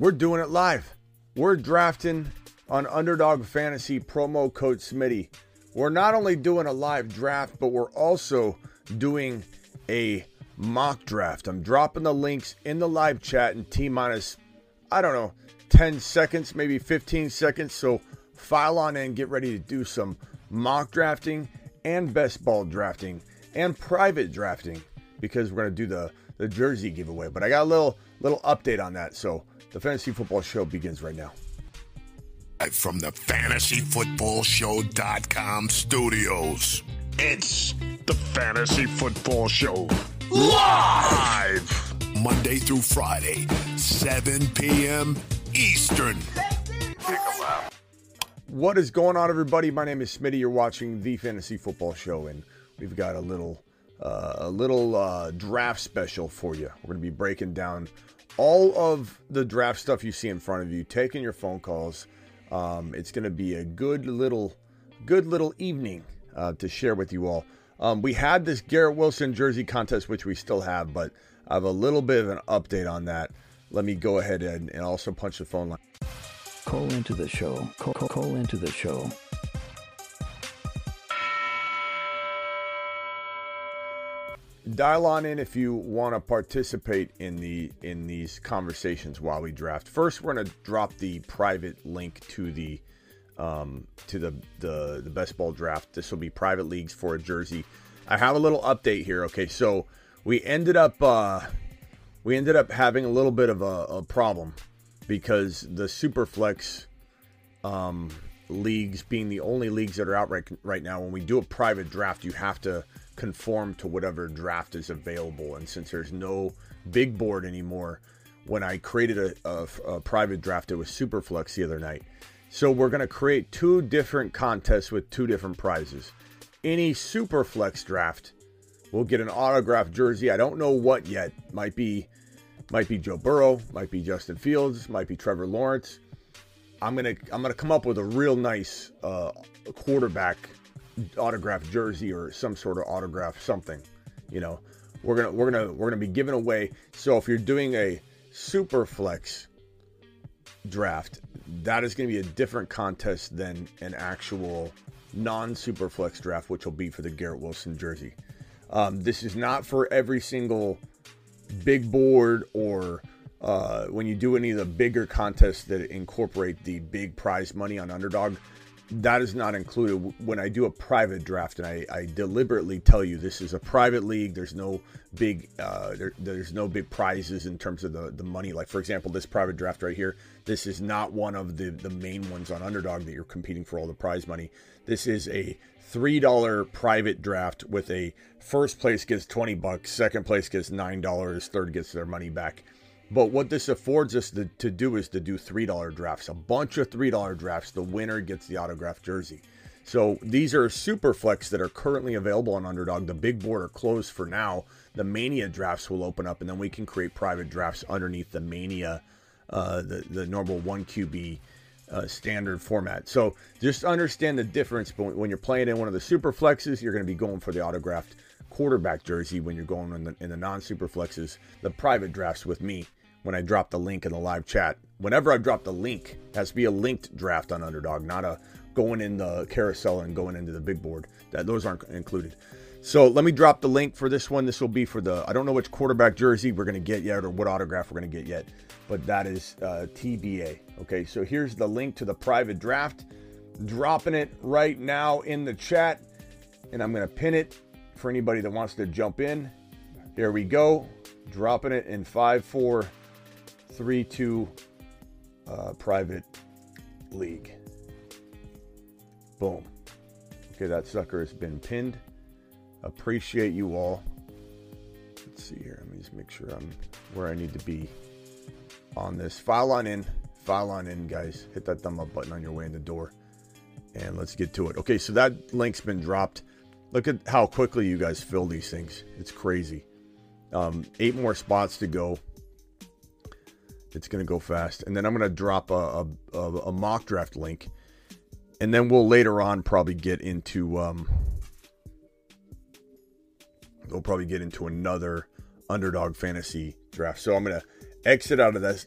We're doing it live. We're drafting on Underdog Fantasy promo code Smitty. We're not only doing a live draft, but we're also doing a mock draft. I'm dropping the links in the live chat in T minus, I don't know, 10 seconds, maybe 15 seconds. So file on in, get ready to do some mock drafting and best ball drafting and private drafting because we're going to do the, the jersey giveaway. But I got a little little update on that. So the fantasy football show begins right now. From the fantasyfootballshow.com studios, it's the Fantasy Football Show. Live! Monday through Friday, 7 p.m. Eastern. What is going on, everybody? My name is Smitty. You're watching the Fantasy Football Show, and we've got a little, uh, a little uh, draft special for you. We're going to be breaking down all of the draft stuff you see in front of you, taking your phone calls. Um, it's going to be a good little, good little evening uh, to share with you all. Um, we had this Garrett Wilson jersey contest, which we still have, but I have a little bit of an update on that. Let me go ahead and, and also punch the phone line. Call into the show. Call, call, call into the show. Dial on in if you want to participate in the in these conversations while we draft. First, we're going to drop the private link to the um, to the, the the best ball draft. This will be private leagues for a jersey. I have a little update here. Okay, so we ended up uh, we ended up having a little bit of a, a problem because the Superflex um, leagues being the only leagues that are out right right now. When we do a private draft, you have to conform to whatever draft is available. And since there's no big board anymore, when I created a, a, a private draft, it was Superflex the other night. So we're going to create two different contests with two different prizes. Any Superflex draft will get an autographed jersey. I don't know what yet. Might be might be Joe Burrow, might be Justin Fields, might be Trevor Lawrence. I'm gonna I'm gonna come up with a real nice uh, quarterback autographed jersey or some sort of autograph something. You know, we're gonna we're gonna we're gonna be giving away. So if you're doing a super flex draft, that is gonna be a different contest than an actual non super flex draft, which will be for the Garrett Wilson jersey. Um, this is not for every single big board or uh, when you do any of the bigger contests that incorporate the big prize money on underdog that is not included when I do a private draft, and I, I deliberately tell you this is a private league. There's no big uh, there, there's no big prizes in terms of the the money. Like for example, this private draft right here. This is not one of the the main ones on Underdog that you're competing for all the prize money. This is a three dollar private draft with a first place gets twenty bucks, second place gets nine dollars, third gets their money back. But what this affords us to, to do is to do $3 drafts, a bunch of $3 drafts. The winner gets the autographed jersey. So these are super flex that are currently available on Underdog. The big board are closed for now. The Mania drafts will open up, and then we can create private drafts underneath the Mania, uh, the, the normal 1 QB uh, standard format. So just understand the difference. But when you're playing in one of the super flexes, you're going to be going for the autographed quarterback jersey. When you're going in the, in the non super flexes, the private drafts with me when I drop the link in the live chat. Whenever I drop the link, it has to be a linked draft on Underdog, not a going in the carousel and going into the big board. That those aren't included. So let me drop the link for this one. This will be for the I don't know which quarterback jersey we're gonna get yet or what autograph we're gonna get yet, but that is uh, TBA. Okay, so here's the link to the private draft. Dropping it right now in the chat, and I'm gonna pin it for anybody that wants to jump in. There we go. Dropping it in five, four, 3 2 uh, private league. Boom. Okay, that sucker has been pinned. Appreciate you all. Let's see here. Let me just make sure I'm where I need to be. on this. File on in, file on in, guys. Hit that thumb up button on your way in the door, and let's get to it. Okay, so that link's been dropped. Look at how quickly you guys fill these things. It's crazy. Um, eight more spots to go. It's going to go fast. And then I'm going to drop a, a, a, mock draft link. And then we'll later on probably get into. Um, we'll probably get into another underdog fantasy draft. So I'm going to exit out of this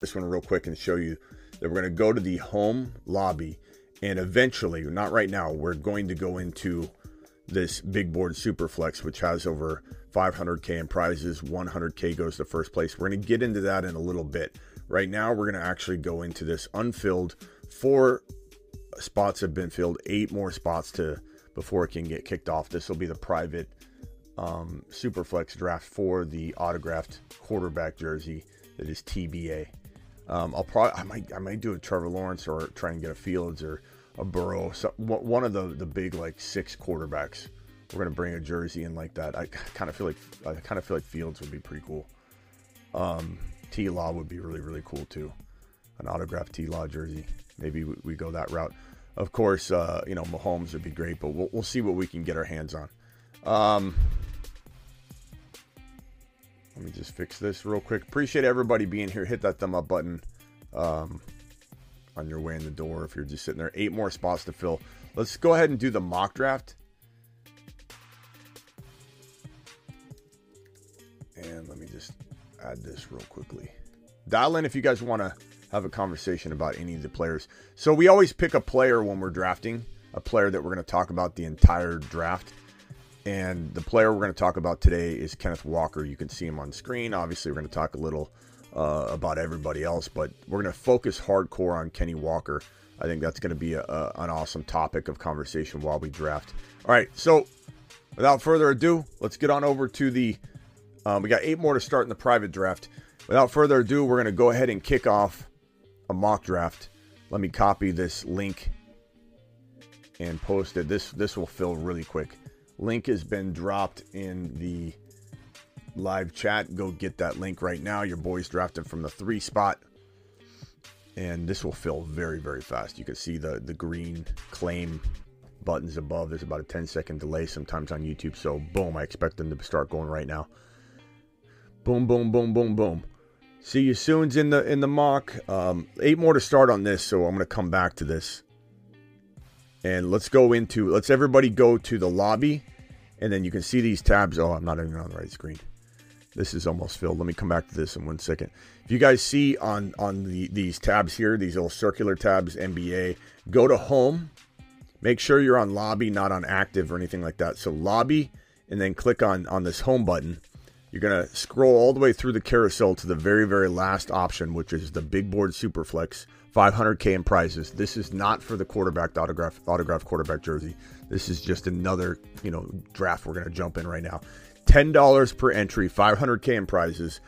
this one real quick and show you that we're going to go to the home lobby and eventually, not right now, we're going to go into this big board superflex, which has over 500k in prizes. 100k goes to first place. We're going to get into that in a little bit. Right now, we're going to actually go into this unfilled. Four spots have been filled. Eight more spots to before it can get kicked off. This will be the private um, superflex draft for the autographed quarterback jersey that is TBA. Um, I'll probably I might I might do a Trevor Lawrence or try and get a Fields or a Burrow. So, one of the the big like six quarterbacks. We're gonna bring a jersey in like that. I kind of feel like I kind of feel like Fields would be pretty cool. Um, T Law would be really really cool too. An autographed T Law jersey. Maybe we, we, go that route. Of course, uh, you know Mahomes would be great, but we'll we'll see what we can get our hands on. Um, let me just fix this real quick. Appreciate everybody being here. Hit that thumb up button um, on your way in the door if you're just sitting there. Eight more spots to fill. Let's go ahead and do the mock draft. And let me just add this real quickly. Dial in if you guys want to have a conversation about any of the players. So we always pick a player when we're drafting, a player that we're going to talk about the entire draft. And the player we're going to talk about today is Kenneth Walker. You can see him on screen. Obviously, we're going to talk a little uh, about everybody else, but we're going to focus hardcore on Kenny Walker. I think that's going to be a, a, an awesome topic of conversation while we draft. All right, so without further ado, let's get on over to the. Um, we got eight more to start in the private draft. Without further ado, we're going to go ahead and kick off a mock draft. Let me copy this link and post it. This this will fill really quick. Link has been dropped in the live chat. Go get that link right now. Your boys drafted from the three spot. And this will fill very, very fast. You can see the, the green claim buttons above. There's about a 10 second delay sometimes on YouTube. So, boom, I expect them to start going right now. Boom, boom, boom, boom, boom. See you soon's in the in the mock. Um, eight more to start on this, so I'm gonna come back to this. And let's go into let's everybody go to the lobby and then you can see these tabs. Oh, I'm not even on the right screen. This is almost filled. Let me come back to this in one second. If you guys see on on the, these tabs here, these little circular tabs, NBA, go to home. Make sure you're on lobby, not on active or anything like that. So lobby, and then click on on this home button. You're gonna scroll all the way through the carousel to the very very last option, which is the big board superflex. 500k in prizes. This is not for the quarterback autograph autograph quarterback jersey. This is just another, you know, draft we're going to jump in right now. $10 per entry, 500k in prizes,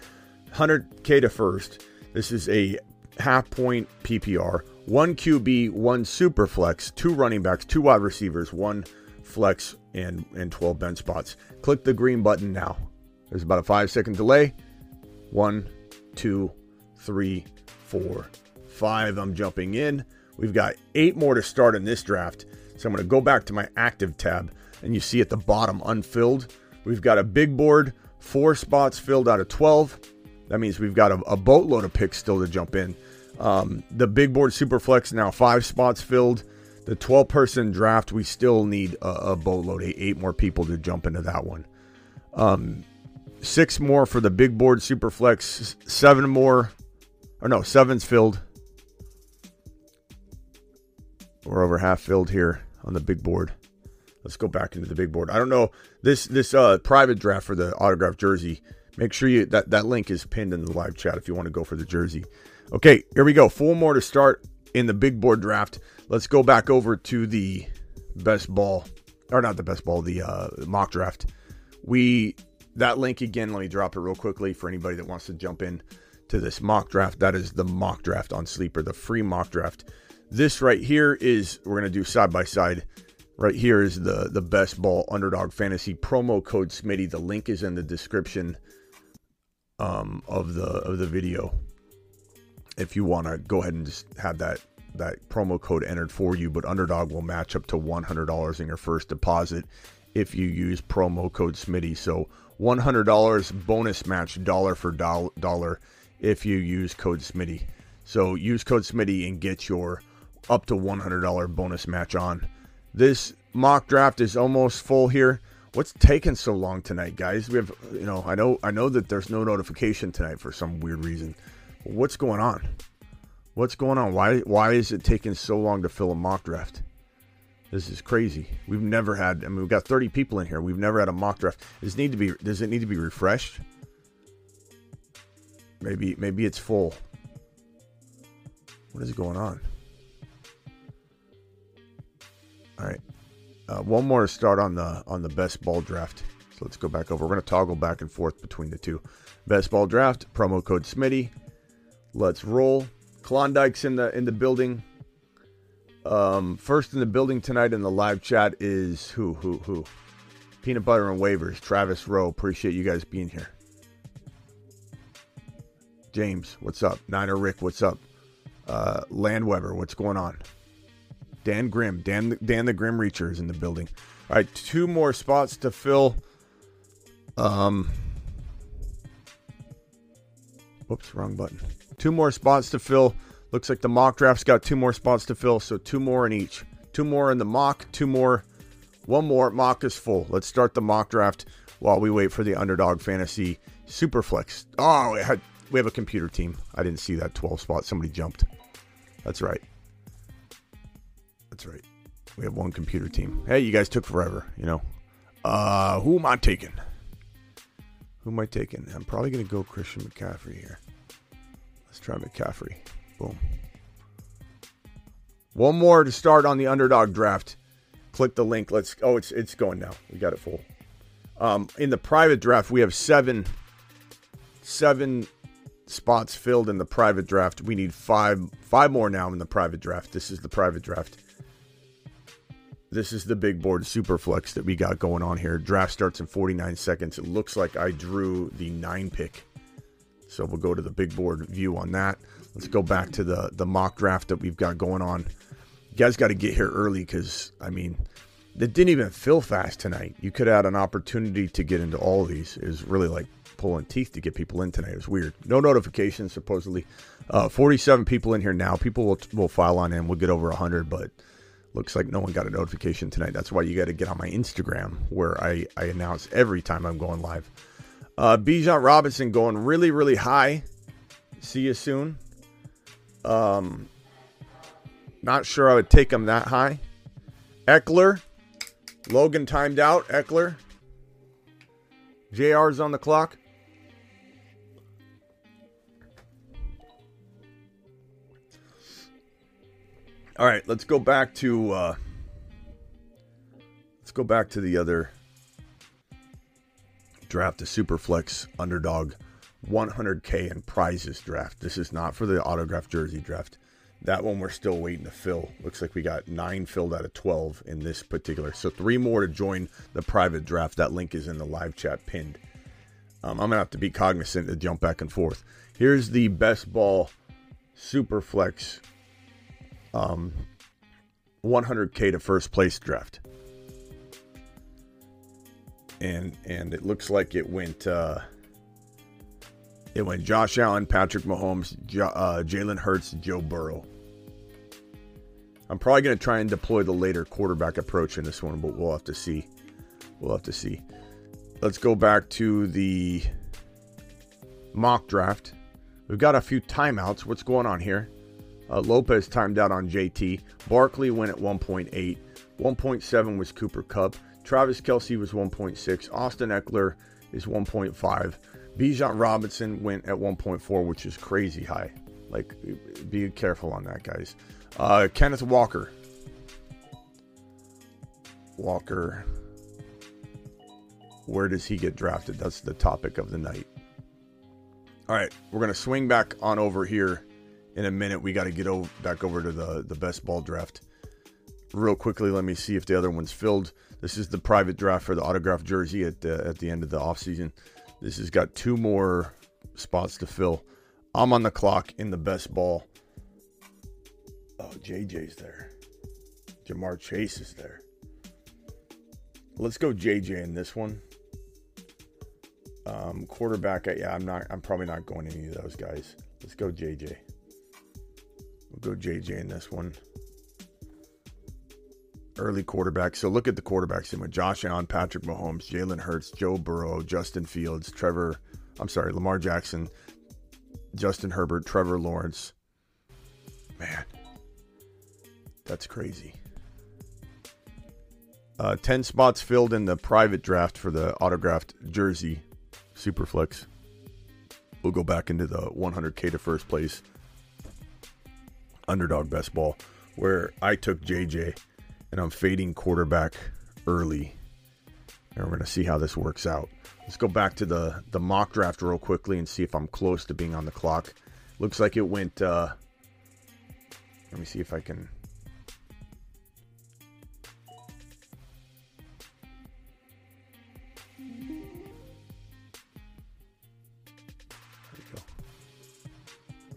100k to first. This is a half point PPR, one QB, one super flex, two running backs, two wide receivers, one flex, and, and 12 bench spots. Click the green button now. There's about a five second delay. One, two, three, four, five. I'm jumping in. We've got eight more to start in this draft. So I'm going to go back to my active tab and you see at the bottom unfilled. We've got a big board, four spots filled out of 12. That means we've got a, a boatload of picks still to jump in. Um, the big board superflex now five spots filled. The 12 person draft, we still need a, a boatload, eight, more people to jump into that one. Um, six more for the big board superflex, seven more, or no, seven's filled. We're over half filled here on the big board. Let's go back into the big board. I don't know this this uh, private draft for the autograph jersey Make sure you that that link is pinned in the live chat if you want to go for the jersey. Okay, here we go. Four more to start in the big board draft. Let's go back over to the best ball, or not the best ball, the uh, mock draft. We that link again. Let me drop it real quickly for anybody that wants to jump in to this mock draft. That is the mock draft on Sleeper, the free mock draft. This right here is we're gonna do side by side. Right here is the the best ball underdog fantasy promo code Smitty. The link is in the description um, of the of the video if you want to go ahead and just have that that promo code entered for you but underdog will match up to $100 in your first deposit if you use promo code smitty so $100 bonus match dollar for dollar if you use code smitty so use code smitty and get your up to $100 bonus match on this mock draft is almost full here what's taking so long tonight guys we have you know i know i know that there's no notification tonight for some weird reason What's going on? What's going on? Why why is it taking so long to fill a mock draft? This is crazy. We've never had. I mean, we've got 30 people in here. We've never had a mock draft. Does need to be? Does it need to be refreshed? Maybe maybe it's full. What is going on? All right, uh, one more start on the on the best ball draft. So let's go back over. We're gonna toggle back and forth between the two. Best ball draft promo code Smitty. Let's roll. Klondike's in the in the building. Um, first in the building tonight in the live chat is who who who? Peanut butter and waivers. Travis Rowe. Appreciate you guys being here. James, what's up? Niner Rick, what's up? Uh, Landweber, what's going on? Dan Grimm, Dan Dan the Grim Reacher is in the building. All right, two more spots to fill. Um, whoops, wrong button. Two more spots to fill. Looks like the mock draft's got two more spots to fill, so two more in each. Two more in the mock, two more, one more. Mock is full. Let's start the mock draft while we wait for the underdog fantasy superflex. Oh, we, had, we have a computer team. I didn't see that 12 spot. Somebody jumped. That's right. That's right. We have one computer team. Hey, you guys took forever, you know. Uh, who am I taking? Who am I taking? I'm probably going to go Christian McCaffrey here. Let's try McCaffrey. Boom. One more to start on the underdog draft. Click the link. Let's. Oh, it's it's going now. We got it full. Um, in the private draft, we have seven seven spots filled in the private draft. We need five five more now in the private draft. This is the private draft. This is the big board super flex that we got going on here. Draft starts in 49 seconds. It looks like I drew the nine pick so we'll go to the big board view on that. Let's go back to the the mock draft that we've got going on. You guys got to get here early because I mean, it didn't even fill fast tonight. You could have an opportunity to get into all these. It was really like pulling teeth to get people in tonight. It was weird. No notifications supposedly. Uh, 47 people in here now. People will will file on in. We'll get over 100, but looks like no one got a notification tonight. That's why you got to get on my Instagram where I I announce every time I'm going live. Uh, Bijan Robinson going really, really high. See you soon. Um, not sure I would take him that high. Ekeler. Logan timed out. Ekeler, JR's on the clock. All right, let's go back to uh, let's go back to the other draft, a Superflex underdog 100K in prizes draft. This is not for the autograph jersey draft. That one we're still waiting to fill. Looks like we got nine filled out of 12 in this particular. So three more to join the private draft. That link is in the live chat pinned. Um, I'm going to have to be cognizant to jump back and forth. Here's the best ball Superflex um, 100K to first place draft and and it looks like it went uh, it went Josh Allen, Patrick Mahomes, uh, Jalen Hurts, Joe Burrow. I'm probably going to try and deploy the later quarterback approach in this one, but we'll have to see. We'll have to see. Let's go back to the mock draft. We've got a few timeouts. What's going on here? Uh, Lopez timed out on JT. Barkley went at 1.8. 1.7 was Cooper Kupp. Travis Kelce was 1.6. Austin Ekeler is 1.5. Bijan Robinson went at 1.4, which is crazy high. Like, be careful on that, guys. Uh, Kenneth Walker. Walker. Where does he get drafted? That's the topic of the night. All right, we're going to swing back on over here in a minute. We got to get over, back over to the, the best ball draft. Real quickly, let me see if the other one's filled. This is the private draft for the autograph jersey at the, at the end of the offseason. This has got two more spots to fill. I'm on the clock in the best ball. Oh, JJ's there. Ja'Marr Chase is there. Let's go JJ in this one. Um, quarterback, yeah, I'm not. I'm probably not going any of those guys. Let's go JJ. We'll go JJ in this one. Early quarterback. So look at the quarterbacks in with Josh Allen, Patrick Mahomes, Jalen Hurts, Joe Burrow, Justin Fields, Trevor. I'm sorry, Lamar Jackson, Justin Herbert, Trevor Lawrence. Man, that's crazy. Uh, 10 spots filled in the private draft for the autographed jersey Superflex. We'll go back into the 100K to first place underdog best ball where I took JJ and I'm fading quarterback early. And we're to see how this works out. Let's go back to the, the mock draft real quickly and see if I'm close to being on the clock. Looks like it went. Uh, let me see if I can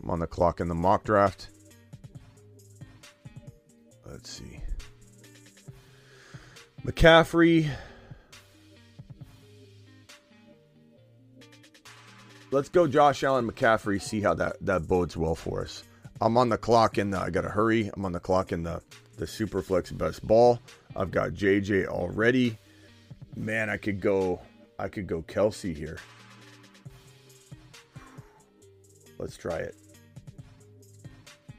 I'm on the clock in the mock draft. Let's see. McCaffrey. Let's go Josh Allen McCaffrey, see how that, that bodes well for us. I'm on the clock in the I gotta hurry. I'm on the clock in the the Superflex best ball. I've got JJ already. Man, I could go I could go Kelce here. Let's try it.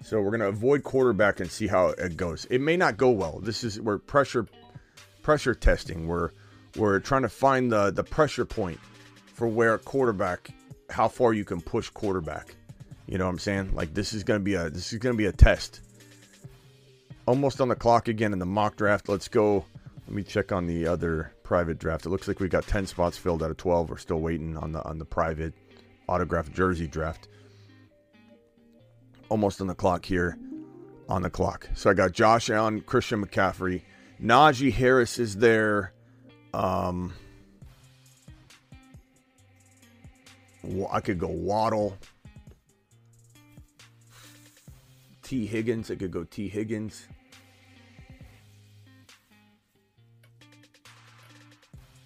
So we're gonna avoid quarterback and see how it goes. It may not go well. This is we're pressure pressure testing. We're we're trying to find the the pressure point for where quarterback, how far you can push quarterback. You know what I'm saying? Like this is gonna be a this is gonna be a test. Almost on the clock again in the mock draft. Let's go. Let me check on the other private draft. It looks like we got 10 spots filled out of 12. We're still waiting on the on the private autograph jersey draft almost on the clock here. On the clock. So I got Josh Allen, Christian McCaffrey, Najee Harris is there. Um, I could go Waddle. Tee Higgins. I could go Tee Higgins.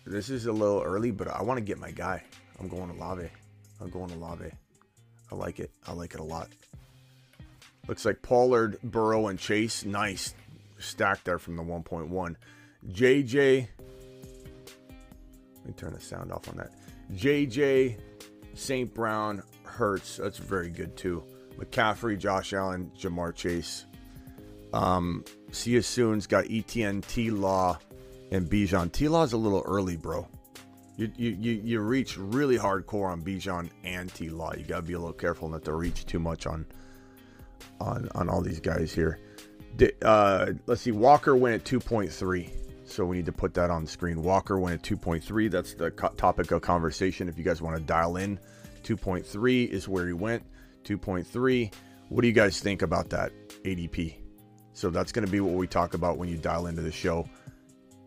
This is a little early, but I want to get my guy. I'm going to Lave. I'm going to Lave. I like it. I like it a lot. Looks like Pollard, Burrow, and Chase. Nice stack there from the 1.1. JJ. Let me turn the sound off on that. JJ, St. Brown, Hurts. That's very good too. McCaffrey, Josh Allen, Ja'Marr Chase. Um, see you soon's got ETN, T Law, and Bijan. T Law's a little early, bro. You, you, you, you reach really hardcore on Bijan and T Law. You got to be a little careful not to reach too much on on on all these guys here. Uh, let's see, Walker went at 2.3. So we need to put that on the screen. Walker went at 2.3. That's the co- topic of conversation. If you guys want to dial in, 2.3 is where he went. 2.3. What do you guys think about that ADP? So that's going to be what we talk about when you dial into the show.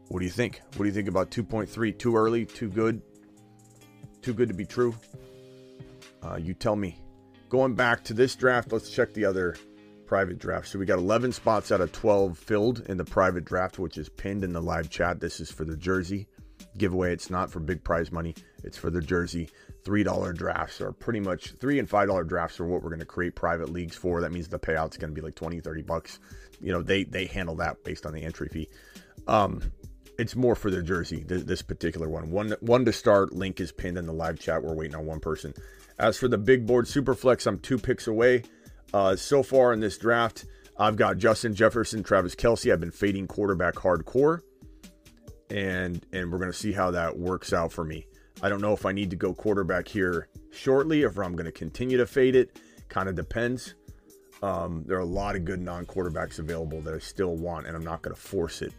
What do you think? What do you think about 2.3? Too early? Too good? Too good to be true? Uh, you tell me. Going back to this draft, let's check the other private draft. So we got 11 spots out of 12 filled in the private draft, which is pinned in the live chat. This is for the jersey giveaway. It's not for big prize money. It's for the jersey. $3 drafts are pretty much 3 and $5 drafts are what we're going to create private leagues for. That means the payout's going to be like 20, 30 bucks. You know, they they handle that based on the entry fee. Um it's more for the jersey, this particular one. One one to start. Link is pinned in the live chat. We're waiting on one person. As for the big board superflex, I'm two picks away. Uh, so far in this draft, I've got Justin Jefferson, Travis Kelce. I've been fading quarterback hardcore, and and we're gonna see how that works out for me. I don't know if I need to go quarterback here shortly, if I'm to continue to fade it. Kind of depends. Um, there are a lot of good non quarterbacks available that I still want, and I'm not to force it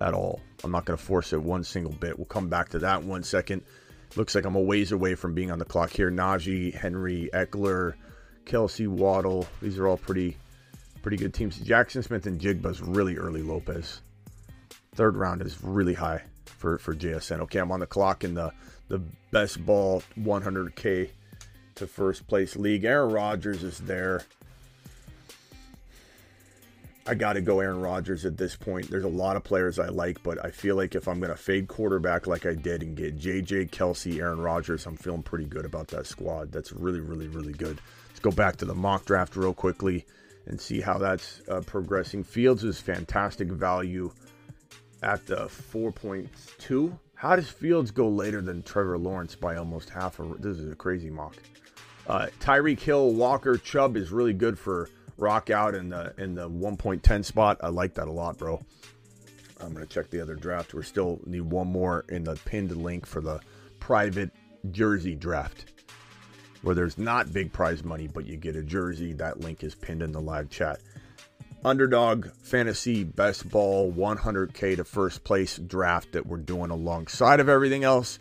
at all. I'm not to force it one single bit. We'll come back to that in one second. Looks like I'm a ways away from being on the clock here. Najee, Henry, Ekeler, Kelce, Waddle. These are all pretty pretty good teams. Jaxon Smith-Njigba's really early Lopez. Third round is really high for, for JSN. Okay, I'm on the clock in the, the best ball 100K to first place league. Aaron Rodgers is there. I got to go Aaron Rodgers at this point. There's a lot of players I like, but I feel like if I'm going to fade quarterback like I did and get JJ, Kelce, Aaron Rodgers, I'm feeling pretty good about that squad. That's really, really, really good. Let's go back to the mock draft real quickly and see how that's uh, progressing. Fields is fantastic value at the 4.2. How does Fields go later than Trevor Lawrence by almost half? A, this is a crazy mock. Uh, Tyreek Hill, Walker, Chubb is really good for rock out in the in the 1.10 spot. I like that a lot, bro. I'm gonna check the other draft. We still need one more in the pinned link for the private jersey draft, where there's not big prize money, but you get a jersey. That link is pinned in the live chat. Underdog Fantasy Best Ball 100K to first place draft that we're doing alongside of everything else.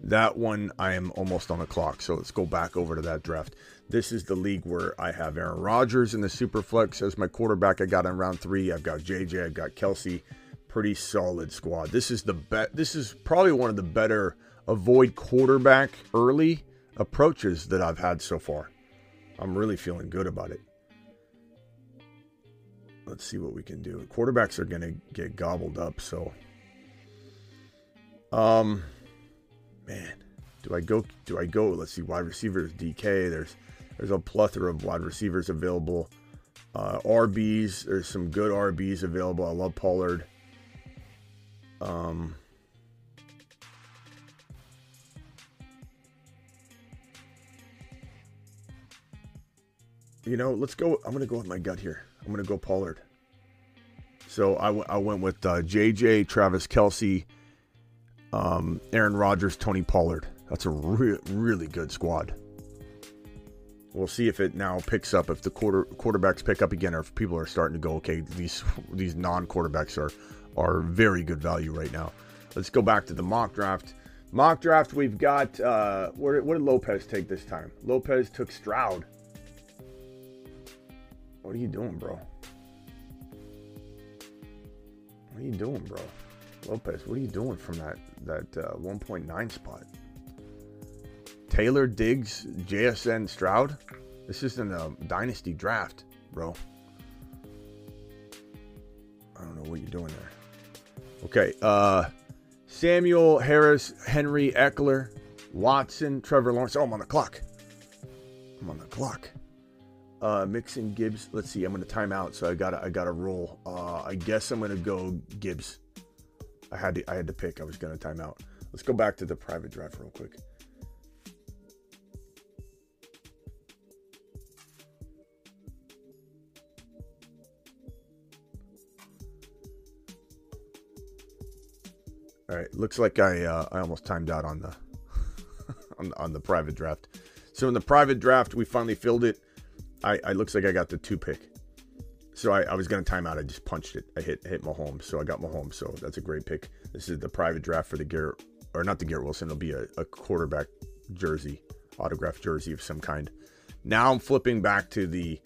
That one I am almost on the clock. So let's go back over to that draft. This is the league where I have Aaron Rodgers in the super flex as my quarterback. I got in round three. I've got JJ. I've got Kelce. Pretty solid squad. This is the bet. This is probably one of the better avoid quarterback early approaches that I've had so far. I'm really feeling good about it. Let's see what we can do. Quarterbacks are going to get gobbled up, so um man, do I go do I go let's see wide receivers DK there's there's a plethora of wide receivers available. Uh, RBs, there's some good RBs available. I love Pollard. Um You know, let's go. I'm going to go with my gut here. I'm going to go Pollard. So I, w- I went with uh, JJ, Travis Kelce, um, Aaron Rodgers, Tony Pollard. That's a re- really good squad. We'll see if it now picks up, if the quarter quarterbacks pick up again, or if people are starting to go, okay, these these non quarterbacks are are very good value right now. Let's go back to the mock draft. Mock draft, we've got uh, what did Lopez take this time? Lopez took Stroud. What are you doing, bro? What are you doing, bro? Lopez, what are you doing from that that uh, 1.9 spot? Taylor Diggs, JSN Stroud. This isn't a dynasty draft, bro. I don't know what you're doing there. Okay, uh Samuel Harris, Henry Ekeler, Watson, Trevor Lawrence. Oh, I'm on the clock. I'm on the clock. Uh, Mixon Gibbs. Let's see. I'm to time out, so I gotta I got to roll. Uh, I guess I'm to go Gibbs. I had to I had to pick. I was going to time out. Let's go back to the private draft real quick. All right, looks like I uh, I almost timed out on the on, on the private draft. So in the private draft, we finally filled it. I, I looks like I got the two pick. So I, I was gonna time out. I just punched it. I hit hit Mahomes, so I got Mahomes. So that's a great pick. This is the private draft for the Garrett, or not the Garrett Wilson. It'll be a, a quarterback jersey, autographed jersey of some kind. Now I'm flipping back to the,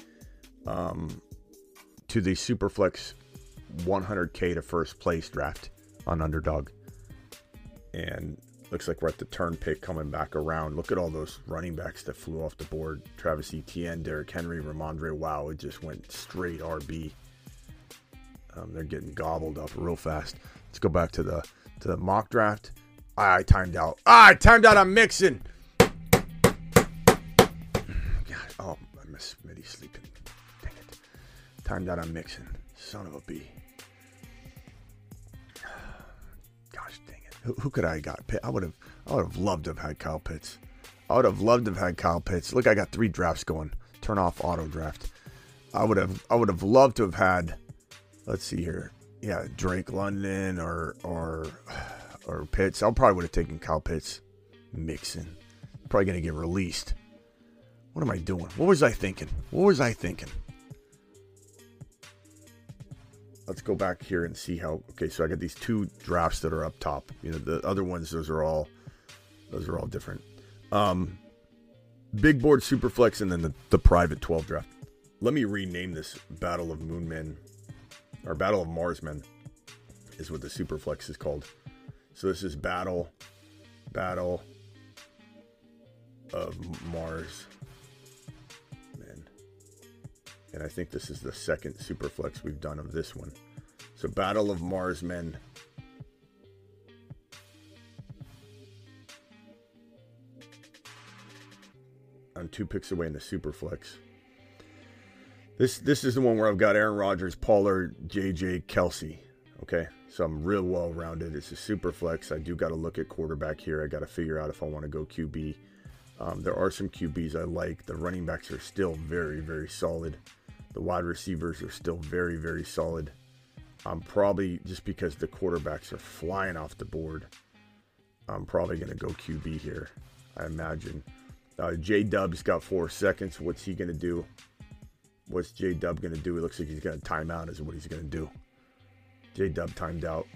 um, to the Superflex 100k to first place draft on Underdog, and Looks like we're at the turn pick coming back around. Look at all those running backs that flew off the board. Travis Etienne, Derrick Henry, Rhamondre. Wow, it just went straight RB. Um, they're getting gobbled up real fast. Let's go back to the to the mock draft. I timed out. Ah, I timed out. I'm mixing. God, oh, I miss Smitty sleeping. Dang it. Timed out. I'm mixing. Son of a bee. Who, could I have got? I would have. I would have loved to have had Kyle Pitts. I would have loved to have had Kyle Pitts. Look, I got three drafts going. Turn off auto draft. I would have. I would have loved to have had. Let's see here. Yeah, Drake London or or or Pitts. I probably would have taken Kyle Pitts. Mixon. Probably to get released. What am I doing? What was I thinking? What was I thinking? Let's go back here and see how. Okay, so I got these two drafts that are up top. You know, the other ones, those are all, those are all different. Um, big board superflex and then the, the private 12 draft. Let me rename this Battle of Moonmen or Battle of Marsmen is what the superflex is called. So this is Battle Battle of Mars. And I think this is the second superflex we've done of this one. So Battle of Mars Men. I'm two picks away in the superflex. This this is the one where I've got Aaron Rodgers, Pollard, JJ, Kelce. Okay, so I'm real well rounded. It's a super flex. I do got to look at quarterback here. I got to figure out if I want to go QB. Um, there are some QBs I like. The running backs are still very very solid. The wide receivers are still very very solid. I'm probably just because the quarterbacks are flying off the board. I'm probably going to go QB here. I imagine. Uh, J Dub's got four seconds. What's he going to do? What's J Dub going to do? It looks like he's going to time out, is what he's going to do. J Dub timed out.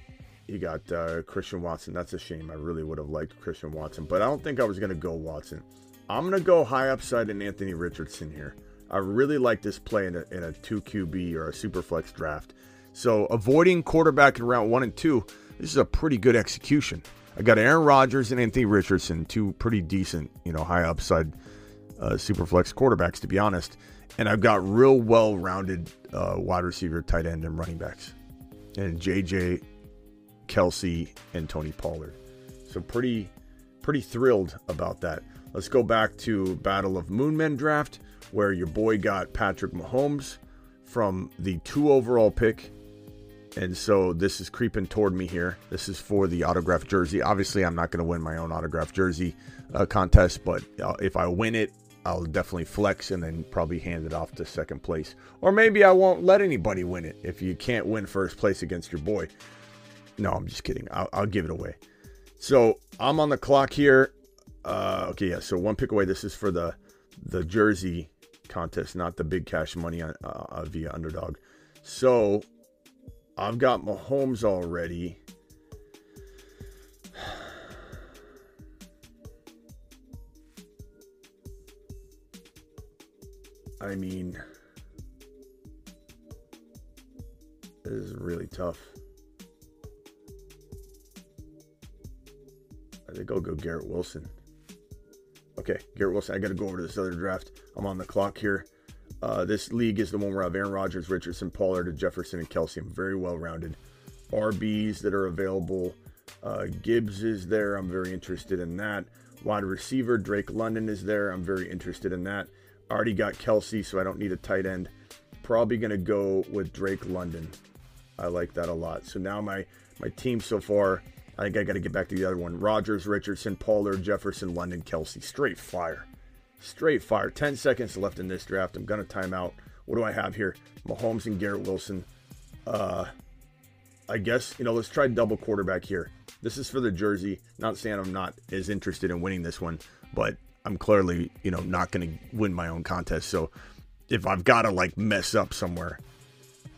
He got uh, Christian Watson. That's a shame. I really would have liked Christian Watson, but I don't think I was going to go Watson. I'm going to go high upside in Anthony Richardson here. I really like this play in a, in a 2 QB or a super flex draft. So avoiding quarterback in round one and two, this is a pretty good execution. I got Aaron Rodgers and Anthony Richardson, two pretty decent, you know, high upside uh, super flex quarterbacks, to be honest and I've got real well-rounded uh, wide receiver, tight end, and running backs, and JJ, Kelce, and Tony Pollard. So pretty, pretty thrilled about that. Let's go back to Battle of Moonmen draft, where your boy got Patrick Mahomes from the two overall pick. And so this is creeping toward me here. This is for the autograph jersey. Obviously, I'm not going to win my own autograph jersey uh, contest, but uh, if I win it, I'll definitely flex and then probably hand it off to second place. Or maybe I won't let anybody win it if you can't win first place against your boy. No, I'm just kidding. I'll, I'll give it away. So I'm on the clock here. Uh, okay, yeah. So one pick away. This is for the the jersey contest, not the big cash money on, uh, via underdog. So I've got Mahomes already. I mean, this is really tough. I think I'll go Garrett Wilson. Okay, Garrett Wilson. I got to go over to this other draft. I'm on the clock here. Uh, this league is the one where I have Aaron Rodgers, Richardson, Pollard, Jefferson, and Kelce. I'm very well rounded. RBs that are available. Uh, Gibbs is there. I'm very interested in that. Wide receiver Drake London is there. I'm very interested in that. Already got Kelce, so I don't need a tight end. Probably going to go with Drake London. I like that a lot. So now my my team so far, I think I got to get back to the other one. Rodgers, Richardson, Pollard, Jefferson, London, Kelce. Straight fire. Straight fire. 10 seconds left in this draft. I'm going to time out. What do I have here? Mahomes and Garrett Wilson. Uh, I guess, you know, let's try double quarterback here. This is for the jersey. Not saying I'm not as interested in winning this one, but I'm clearly, you know, not going to win my own contest. So if I've got to like mess up somewhere,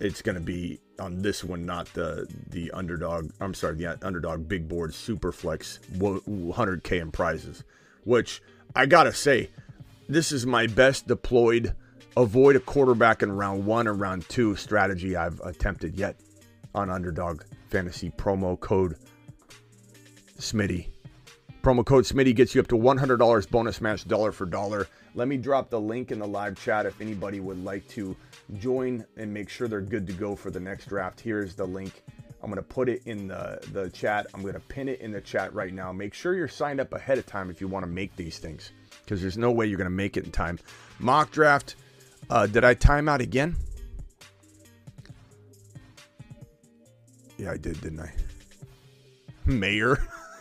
it's going to be on this one, not the the underdog. I'm sorry, the underdog big board super flex 100k in prizes, which I gotta say, this is my best deployed avoid a quarterback in round one or round two strategy I've attempted yet on underdog fantasy promo code Smitty Promo code Smitty gets you up to $100 bonus match dollar for dollar. Let me drop the link in the live chat if anybody would like to join and make sure they're good to go for the next draft. Here's the link. I'm going to put it in the, the chat. I'm going to pin it in the chat right now. Make sure you're signed up ahead of time if you want to make these things because there's no way you're going to make it in time. Mock draft. Uh, did I time out again? Yeah, I did, didn't I? Mayer.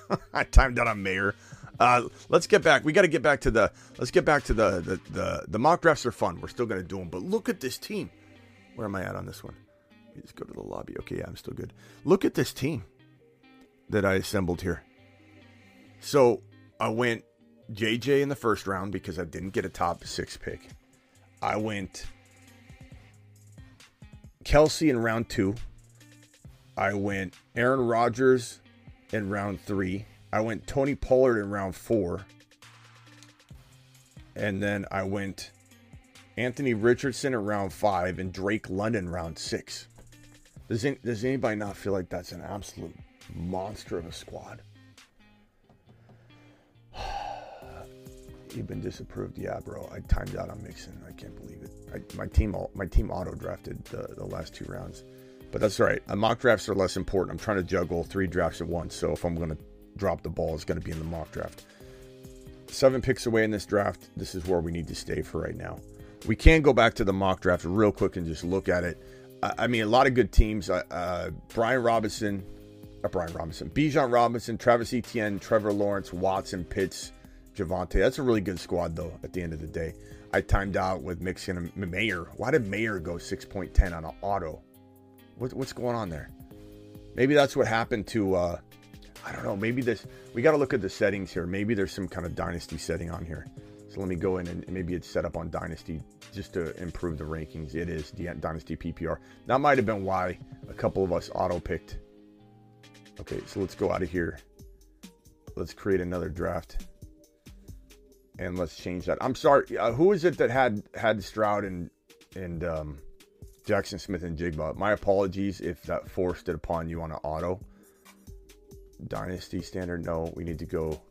I timed out on Mayer. Uh, let's get back. We got to get back to the. Let's get back to the, the the the mock drafts are fun. We're still gonna do them, but look at this team. Where am I at on this one? Let me just go to the lobby. Okay, yeah, I'm still good. Look at this team that I assembled here. So I went JJ in the first round because I didn't get a top six pick. I went Kelce in round two. I went Aaron Rodgers in round three. I went Tony Pollard in round four. And then I went Anthony Richardson in round five and Drake London round six. Does, any, does anybody not feel like that's an absolute monster of a squad? You've been disapproved, yeah, bro. I timed out on Mixon. I can't believe it. I, my team, my team auto drafted the, the last two rounds, but that's all right. Uh, mock drafts are less important. I'm trying to juggle three drafts at once, so if I'm going to drop the ball, it's going to be in the mock draft. Seven picks away in this draft. This is where we need to stay for right now. We can go back to the mock draft real quick and just look at it. I, mean, a lot of good teams. Uh, uh, Brian Robinson, uh, Brian Robinson, Bijan Robinson, Travis Etienne, Trevor Lawrence, Watson, Pitts, Javonte. That's a really good squad, though, at the end of the day. I timed out with Mixon and Mayer. Why did Mayer go 6.10 on an auto? What, what's going on there? Maybe that's what happened to, uh, I don't know. Maybe this, we got to look at the settings here. Maybe there's some kind of dynasty setting on here. So let me go in and maybe it's set up on dynasty just to improve the rankings. It is dynasty PPR. That might have been why a couple of us auto picked. Okay, so let's go out of here. Let's create another draft and let's change that. I'm sorry. Uh, who is it that had had Stroud and and um, Jaxon Smith-Njigba? My apologies if that forced it upon you on an auto. Dynasty standard. No, we need to go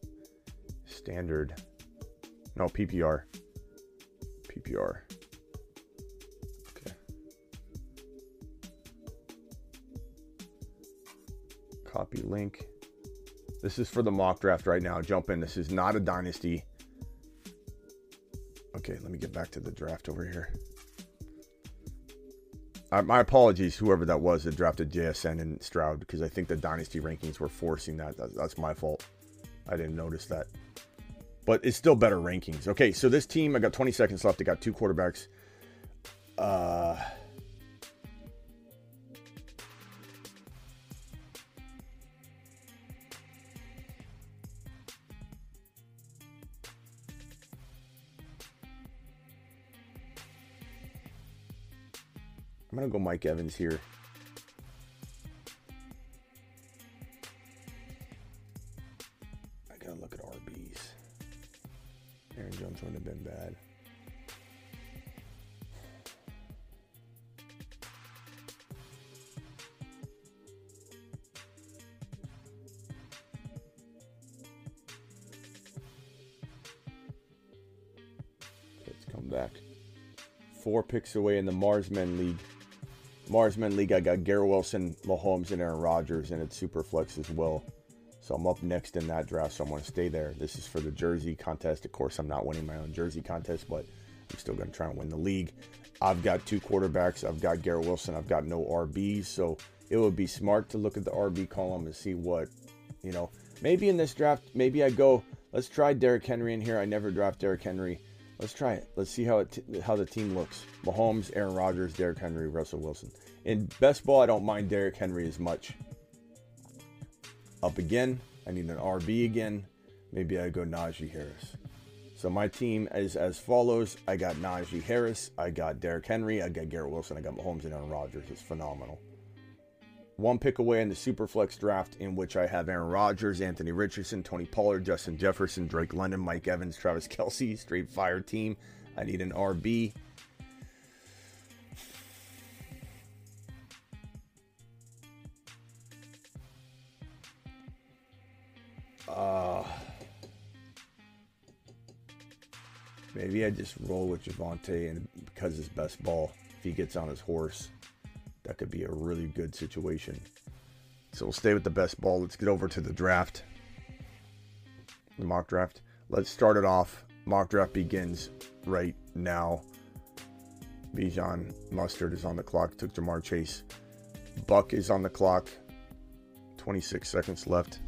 standard. No PPR. PPR. Okay. Copy link. This is for the mock draft right now. Jump in. This is not a dynasty. Okay, let me get back to the draft over here. Uh, my apologies, whoever that was that drafted JSN and Stroud, because I think the dynasty rankings were forcing that. that. That's my fault. I didn't notice that. But it's still better rankings. Okay, so this team, I got 20 seconds left. I got two quarterbacks. Go Mike Evans here. I got to look at RBs. Aaron Jones wouldn't have been bad. Let's come back. Four picks away in the Marsmen League. Marsman League, I got Garrett Wilson, Mahomes, and Aaron Rodgers, and it's super flex as well. So I'm up next in that draft, so I'm going to stay there. This is for the jersey contest. Of course, I'm not winning my own jersey contest, but I'm still going to try and win the league. I've got two quarterbacks. I've got Garrett Wilson. I've got no RBs, so it would be smart to look at the RB column and see what, you know, maybe in this draft, maybe I go, let's try Derrick Henry in here. I never draft Derrick Henry. Let's try it. Let's see how it t- how the team looks. Mahomes, Aaron Rodgers, Derrick Henry, Russell Wilson. In best ball, I don't mind Derrick Henry as much. Up again, I need an RB again. Maybe I go Najee Harris. So my team is as follows: I got Najee Harris, I got Derrick Henry, I got Garrett Wilson, I got Mahomes and Aaron Rodgers. It's phenomenal. One pick away in the Superflex draft, in which I have Aaron Rodgers, Anthony Richardson, Tony Pollard, Justin Jefferson, Drake London, Mike Evans, Travis Kelce, straight fire team. I need an RB. Maybe I just roll with Javonte, and because his best ball, if he gets on his horse, that could be a really good situation. So we'll stay with the best ball. Let's get over to the draft. The mock draft. Let's start it off. Mock draft begins right now. Bijan Mustard is on the clock. Took Ja'Marr Chase. Buck is on the clock. 26 seconds left.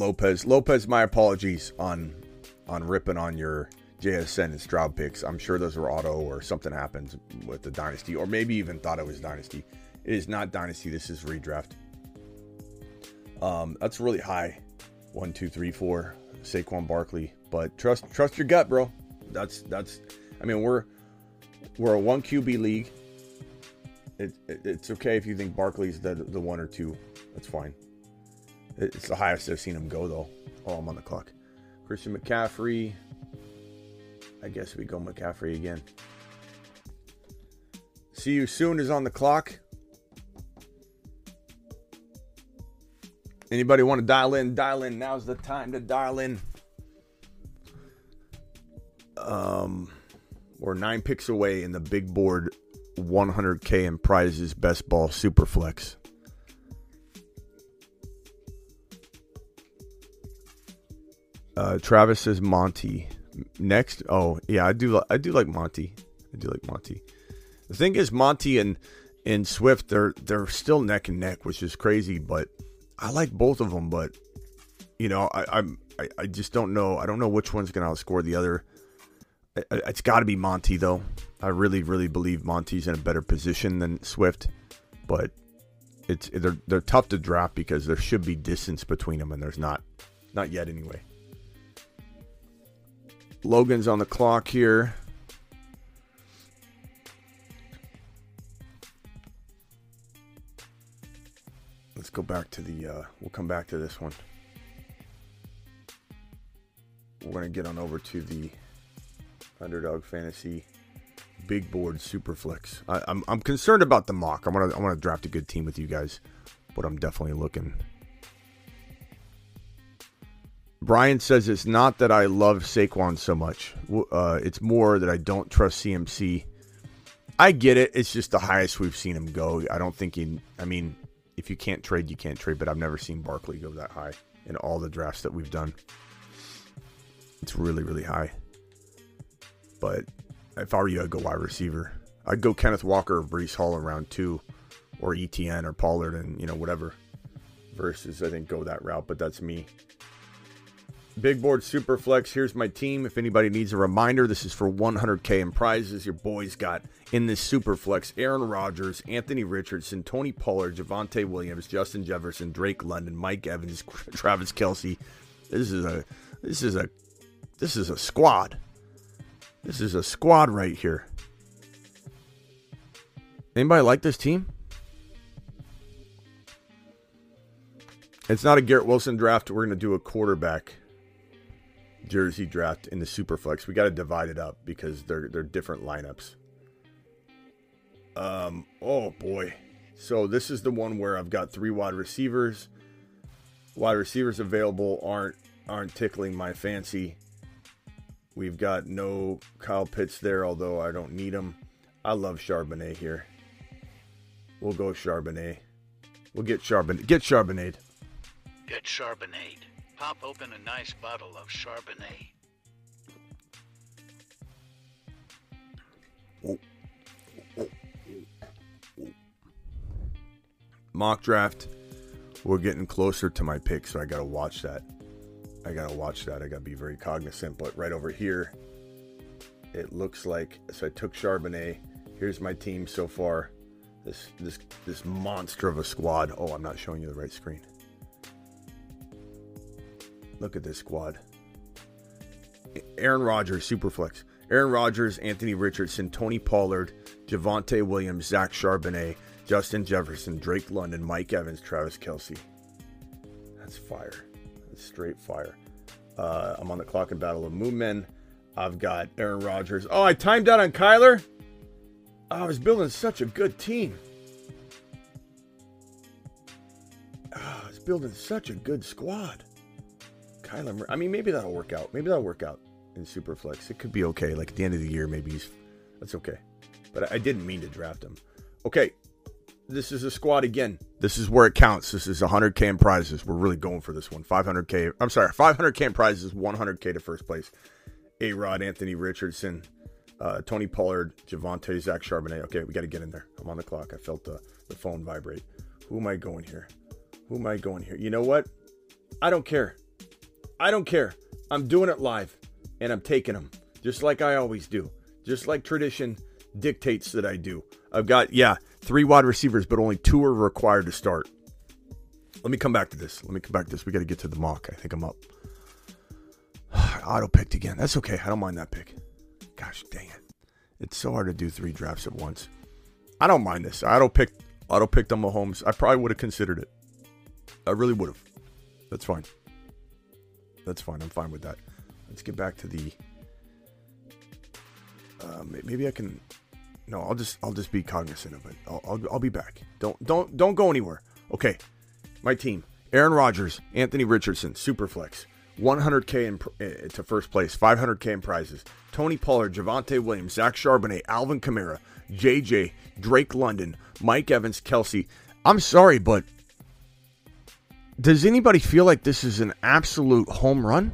Lopez. Lopez, my apologies on on ripping on your JSN and Stroud picks. I'm sure those were auto or something happens with the dynasty, or maybe even thought it was dynasty. It is not dynasty. This is redraft. Um, that's really high. One, two, three, four. Saquon Barkley, but trust trust your gut, bro. That's that's. I mean, we're we're a one QB league. It, it, it's okay if you think Barkley's the the one or two. That's fine. It's the highest I've seen him go though. Oh, I'm on the clock. Christian McCaffrey. I guess we go McCaffrey again. See you soon is on the clock. Anybody want to dial in? Dial in. Now's the time to dial in. Um, we're nine picks away in the big board 100K in prizes best ball superflex. Uh, Travis says Monty. Next, oh yeah, I do. I do like Monty. I do like Monty. The thing is, Monty and and Swift, they're they're still neck and neck, which is crazy. But I like both of them. But you know, I, I'm I, I just don't know. I don't know which one's going to outscore the other. It's got to be Monty though. I really, really believe Monty's in a better position than Swift, but it's they're they're tough to draft because there should be distance between them, and there's not, not yet anyway. Logan's on the clock here. Let's go back to the. Uh, we'll come back to this one. We're gonna get on over to the underdog fantasy big board superflex. I, I'm I'm concerned about the mock. I want to I want to draft a good team with you guys, but I'm definitely looking. Brian says it's not that I love Saquon so much. Uh, it's more that I don't trust CMC. I get it. It's just the highest we've seen him go. I don't think he. I mean, if you can't trade, you can't trade. But I've never seen Barkley go that high in all the drafts that we've done. It's really, really high. But if I were you, I'd go wide receiver. I'd go Kenneth Walker or Breece Hall in round two, or ETN or Pollard and you know whatever. Versus, I think go that route, but that's me. Big board super flex. Here's my team. If anybody needs a reminder, this is for 100k in prizes. Your boys got in this super flex: Aaron Rodgers, Anthony Richardson, Tony Pollard, Javonte Williams, Justin Jefferson, Drake London, Mike Evans, Travis Kelce. This is a this is a this is a squad. This is a squad right here. Anybody like this team? It's not a Garrett Wilson draft. We're going to do a quarterback jersey draft in the Superflex. We got to divide it up because they're they're different lineups. Um, oh boy. So this is the one where I've got three wide receivers. Wide receivers available aren't aren't tickling my fancy. We've got no Kyle Pitts there, although I don't need him. I love Charbonnet here. We'll go Charbonnet. We'll get Charbonnet. Get Charbonnet. Get Charbonnet. Pop open a nice bottle of Charbonnet. Mock draft. We're getting closer to my pick, so I got to watch that. I gotta watch that. I gotta be very cognizant. But right over here, it looks like so I took Charbonnet. Here's my team so far. This this this monster of a squad. Oh, I'm not showing you the right screen. Look at this squad. Aaron Rodgers, Superflex. Aaron Rodgers, Anthony Richardson, Tony Pollard, Javonte Williams, Zach Charbonnet, Justin Jefferson, Drake London, Mike Evans, Travis Kelce. That's fire That's straight fire. Uh, I'm on the clock in Battle of Moon I've got Aaron Rodgers. Oh, I timed out on Kyler. Oh, I was building such a good team. Oh, I was building such a good squad. Kyler, I mean, maybe that'll work out. Maybe that'll work out in Superflex. It could be okay. Like at the end of the year, maybe he's that's okay. But I didn't mean to draft him. Okay, this is a squad again. This is where it counts. This is 100k in prizes. We're really going for this one. 500k. I'm sorry, 500k in prizes. 100k to first place. A Rod, Anthony Richardson, uh, Tony Pollard, Javonte, Zach Charbonnet. Okay, we got to get in there. I'm on the clock. I felt the, the phone vibrate. Who am I going here? Who am I going here? You know what? I don't care. I don't care. I'm doing it live, and I'm taking them. just like I always do, just like tradition dictates that I do. I've got, yeah, three wide receivers, but only two are required to start. Let me come back to this. Let me come back to this. We got to get to the mock. I think I'm up. Auto picked again. That's okay. I don't mind that pick. Gosh dang it. It's so hard to do three drafts at once. I don't mind this. I auto picked auto picked on Mahomes. I probably would have considered it. I really would have. That's fine. That's fine. I'm fine with that. Let's get back to the. Uh, maybe I can. No, I'll just I'll just be cognizant of it. I'll, I'll, I'll be back. Don't don't don't go anywhere. Okay, my team: Aaron Rodgers, Anthony Richardson, Superflex, 100k in, uh, to first place, 500k in prizes. Tony Pollard, Javonte Williams, Zach Charbonnet, Alvin Kamara, JJ, Drake London, Mike Evans, Kelce. I'm sorry, but does anybody feel like this is an absolute home run?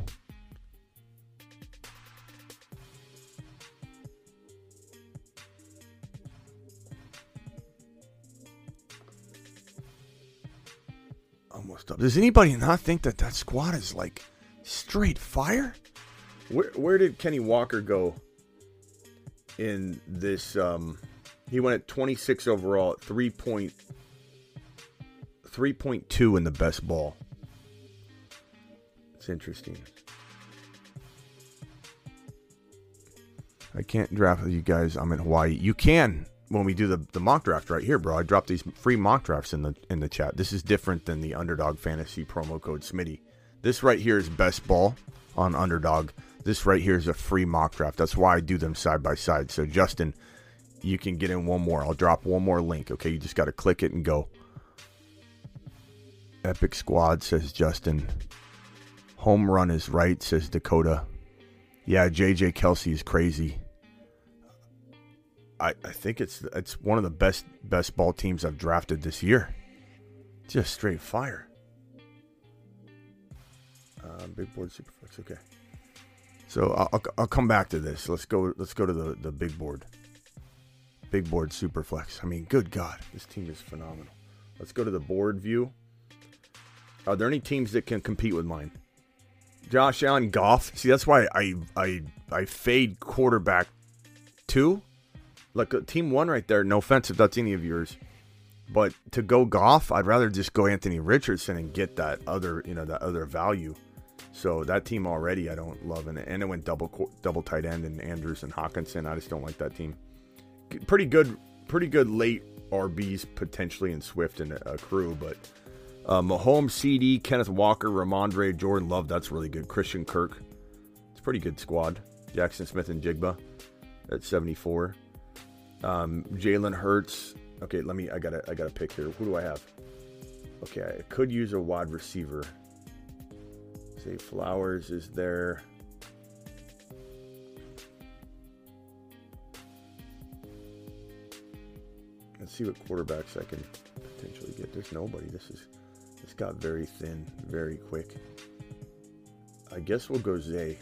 Almost up. Does anybody not think that that squad is like straight fire? Where where did Kenny Walker go in this? Um, he went at 26 overall, at 3 point, 3.2 in the best ball. It's interesting. I can't draft you guys. I'm in Hawaii. You can when we do the, the mock draft right here, bro. I dropped these free mock drafts in the in the chat. This is different than the Underdog Fantasy promo code Smitty. This right here is best ball on Underdog. This right here is a free mock draft. That's why I do them side by side. So Justin, you can get in one more. I'll drop one more link. Okay, you just got to click it and go. Epic squad says Justin. Home run is right says Dakota. Yeah, JJ Kelce is crazy. I, I think it's it's one of the best best ball teams I've drafted this year. Just straight fire. Uh, big board superflex. Okay. So I'll, I'll come back to this. Let's go. Let's go to the, the big board. Big board superflex. I mean, good God, this team is phenomenal. Let's go to the board view. Are there any teams that can compete with mine? Josh Allen, Goff. See, that's why I I I fade quarterback two. Like uh, team one right there. No offense if that's any of yours, but to go Goff, I'd rather just go Anthony Richardson and get that other you know that other value. So that team already I don't love, and and it went double double tight end and Andrews and Hockenson. I just don't like that team. Pretty good, pretty good late RBs potentially in Swift and a, a crew, but uh, Mahomes, CD, Kenneth Walker, Rhamondre, Jordan Love. That's really good. Christian Kirk. It's a pretty good squad. Jaxon Smith-Njigba at 74. Um, Jalen Hurts. Okay, let me. I gotta. I gotta pick here. Who do I have? Okay, I could use a wide receiver. Zay Flowers is there. Let's see what quarterbacks I can potentially get. There's nobody. This is this got very thin, very quick. I guess we'll go Zay.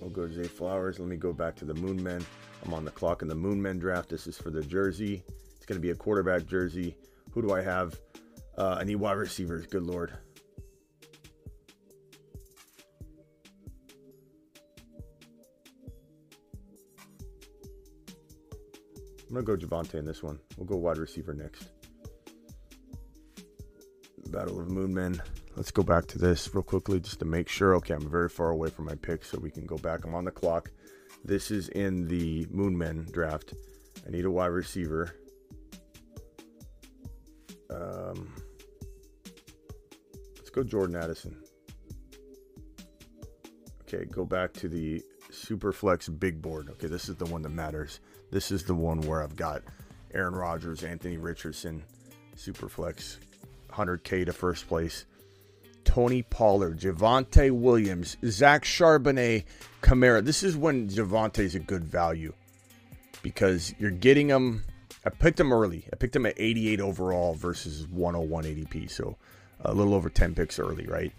We'll go Zay Flowers. Let me go back to the Moon Men. I'm on the clock in the Moon Men draft. This is for the jersey. It's going to be a quarterback jersey. Who do I have? Uh, I need wide receivers. Good lord. I'm gonna go Javonte in this one. We'll go wide receiver next. Battle of Moon Men. Let's go back to this real quickly just to make sure. Okay, I'm very far away from my pick, so we can go back. I'm on the clock. This is in the Moon Men draft. I need a wide receiver. Um, let's go Jordan Addison. Okay, go back to the Superflex big board. Okay, this is the one that matters. This is the one where I've got Aaron Rodgers, Anthony Richardson, Superflex, 100K to first place. Tony Pollard, Javonte Williams, Zach Charbonnet, Kamara. This is when Javonte is a good value because you're getting him. I picked him early. I picked him at 88 overall versus 101 ADP, so a little over 10 picks early, right?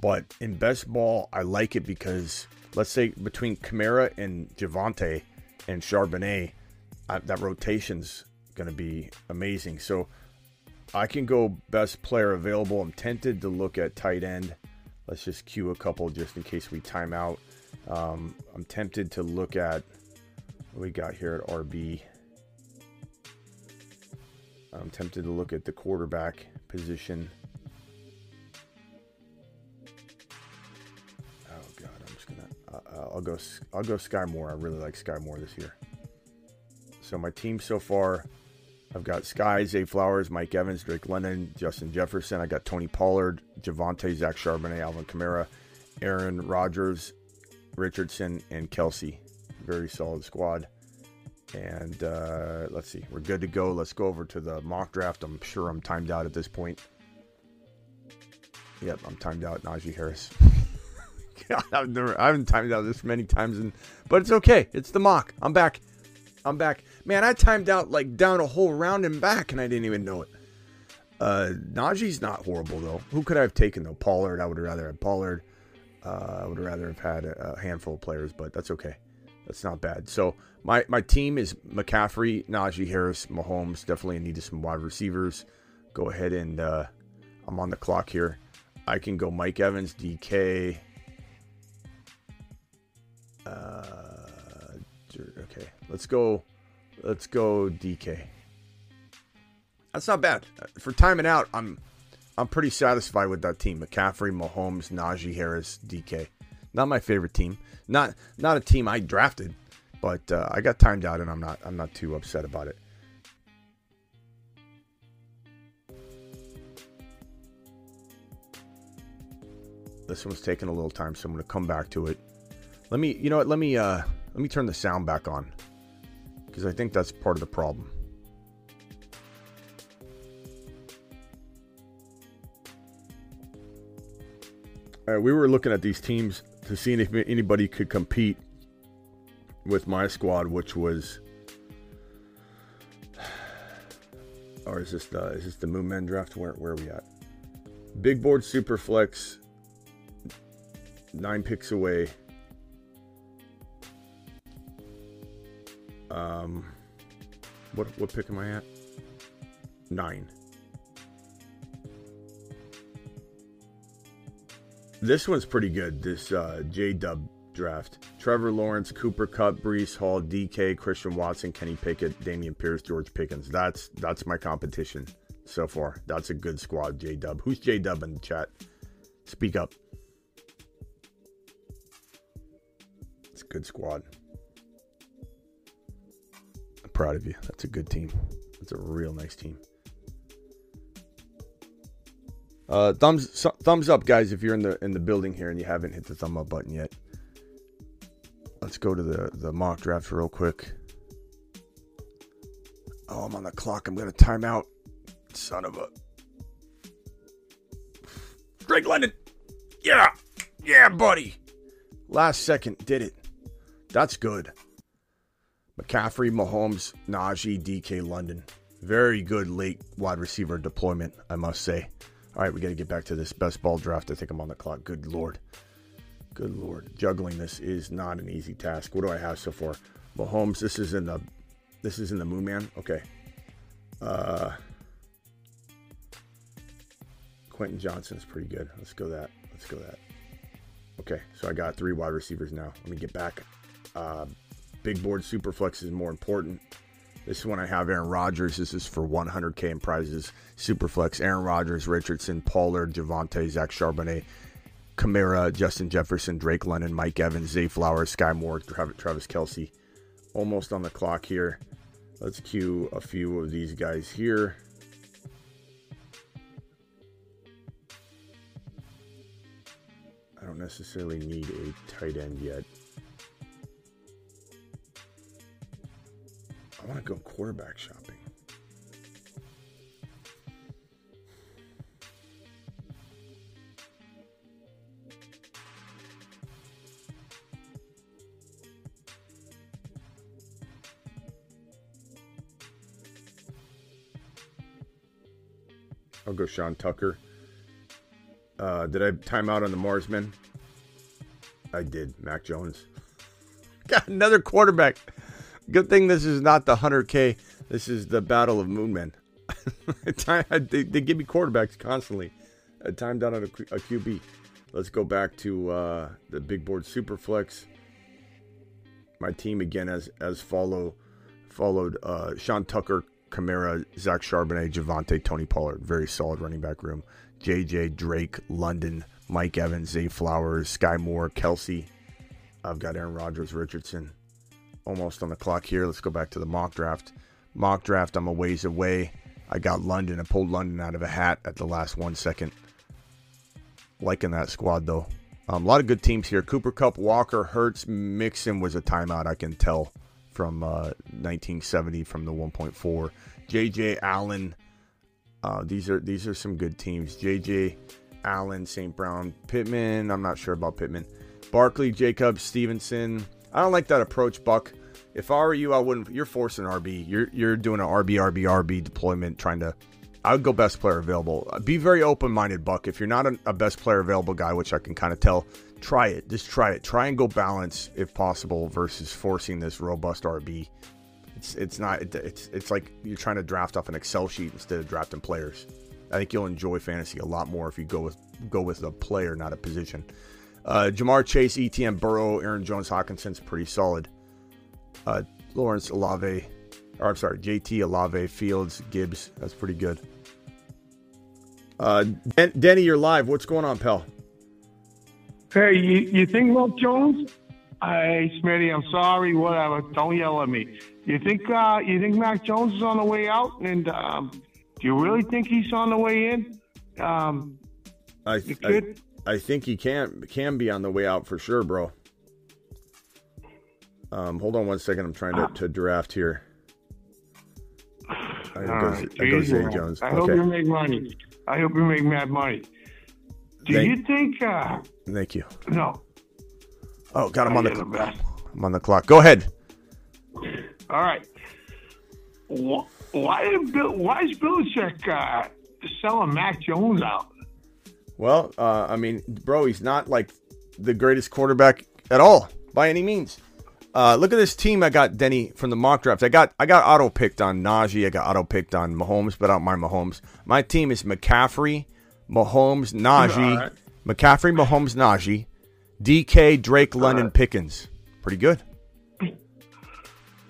But in best ball, I like it because let's say between Kamara and Javonte and Charbonnet, I, that rotation's going to be amazing. So I can go best player available. I'm tempted to look at tight end. let's just cue a couple just in case we time out. Um, I'm tempted to look at what we got here at RB. I'm tempted to look at the quarterback position. I'll go. I'll go Skyy Moore. I really like Skyy Moore this year. So my team so far, I've got Skyy, Zay Flowers, Mike Evans, Drake London, Justin Jefferson. I got Tony Pollard, Javonte, Zach Charbonnet, Alvin Kamara, Aaron Rodgers, Richardson, and Kelce. Very solid squad. And uh, let's see, we're good to go. Let's go over to the mock draft. I'm sure I'm timed out at this point. Yep, I'm timed out. Najee Harris. I've never, I haven't timed out this many times, and but it's okay. It's the mock. I'm back. I'm back. Man, I timed out like down a whole round and back, and I didn't even know it. Uh, Najee's not horrible though. Who could I have taken though? Pollard. I would rather have Pollard. Uh, I would rather have had a, a handful of players, but that's okay. That's not bad. So my my team is McCaffrey, Najee Harris, Mahomes. Definitely needed some wide receivers. Go ahead and uh, I'm on the clock here. I can go Mike Evans, DK. Let's go. Let's go DK. That's not bad for timing out. I'm I'm pretty satisfied with that team. McCaffrey, Mahomes, Najee Harris, DK. Not my favorite team. Not not a team I drafted, but uh, I got timed out, and I'm not I'm not too upset about it. This one's taking a little time, so I'm to come back to it. Let me, you know what? Let me uh, let me turn the sound back on because I think that's part of the problem. Uh, we were looking at these teams to see if anybody could compete with my squad, which was, or is this the is this the Moon Men draft? Where where are we at? Big board super flex, nine picks away. Um, what what pick am I at? Nine. This one's pretty good. This uh, J Dub draft: Trevor Lawrence, Cooper Kupp, Breece Hall, DK, Christian Watson, Kenny Pickett, Dameon Pierce, George Pickens. That's that's my competition so far. That's a good squad. J Dub. Who's J Dub in the chat? Speak up. It's a good squad proud of you. That's a good team. That's a real nice team. Uh, thumbs thumbs up, guys, if you're in the in the building here and you haven't hit the thumb up button yet. Let's go to the the mock draft real quick. Oh, I'm on the clock. I'm gonna time out. Son of a Drake London. Yeah, yeah, buddy. Last second did it. That's good. McCaffrey, Mahomes, Najee, DK, London. Very good late wide receiver deployment, I must say. All right, we got to get back to this best ball draft. I think I'm on the clock. Good lord. Good lord. Juggling this is not an easy task. What do I have so far? Mahomes, this is in the this is in the Moon Man. Okay. Uh Quentin Johnston's pretty good. Let's go that. Let's go that. Okay, so I got three wide receivers now. Let me get back. Uh, Big board superflex is more important. This one I have Aaron Rodgers. This is for 100K in prizes. Superflex, Aaron Rodgers, Richardson, Pollard, Javonte, Zach Charbonnet, Kamara, Justin Jefferson, Drake London, Mike Evans, Zay Flowers, Skyy Moore, Travis Kelce. Almost on the clock here. Let's cue a few of these guys here. I don't necessarily need a tight end yet. Want to go quarterback shopping. I'll go Sean Tucker. Uh, did I time out on the Marsmen? I did. Mac Jones. Got another quarterback. Good thing this is not the 100K. This is the Battle of Moonmen. they, they give me quarterbacks constantly. I timed out on a, a QB. Let's go back to uh, the big board superflex. My team again as as follow followed uh, Sean Tucker, Kamara, Zach Charbonnet, Javonte, Tony Pollard. Very solid running back room. JJ, Drake, London, Mike Evans, Zay Flowers, Skyy Moore, Kelce. I've got Aaron Rodgers, Richardson. Almost on the clock here. Let's go back to the mock draft. Mock draft, I'm a ways away. I got London. I pulled London out of a hat at the last one second. Liking that squad though. Um, a lot of good teams here. Cooper Kupp, Walker, Hurts, Mixon was a timeout. I can tell from uh, 1970 from the 1.4. J.J. Allen. Uh, these are these are some good teams. J.J. Allen, St. Brown, Pittman. I'm not sure about Pittman. Barkley, Jacobs, Stevenson. I don't like that approach, Buck. If I were you, I wouldn't. You're forcing RB. You're you're doing an RB RB RB deployment, trying to. I would go best player available. Uh, be very open minded, Buck. If you're not a, a best player available guy, which I can kind of tell, try it. Just try it. Try and go balance if possible versus forcing this robust RB. It's it's not. It's it's like you're trying to draft off an Excel sheet instead of drafting players. I think you'll enjoy fantasy a lot more if you go with go with a player, not a position. Uh, Ja'Marr Chase, ETM Burrow, Aaron Jones, Hockenson's pretty solid. Uh, Lawrence Alave, or I'm sorry, JT Alave, Fields, Gibbs. That's pretty good. Uh, Den- Denny, you're live. What's going on, pal? Hey, you, you think Mac Jones? Hey, Smitty, I'm sorry. Whatever. Don't yell at me. You think uh, you think Mac Jones is on the way out? And um, do you really think he's on the way in? Um, I, I. I think he can can be on the way out for sure, bro. Um, hold on one second. I'm trying to, to draft here. I go, I go Zay. Jones. I hope you make money. I hope you make mad money. Do Thank- you think? Uh, thank you. no. Oh, got him on the clock. I'm on the clock. Go ahead. All right. Why is Bill? Why is Belichick uh, selling Mac Jones out? Well, uh, I mean, bro, he's not like the greatest quarterback at all by any means. Uh, look at this team I got, Denny, from the mock draft. I got I got auto picked on Najee. I got auto picked on Mahomes, but I don't mind Mahomes. My team is McCaffrey, Mahomes, Najee, right. McCaffrey, Mahomes, Najee, DK, Drake, London, Pickens. Pretty good.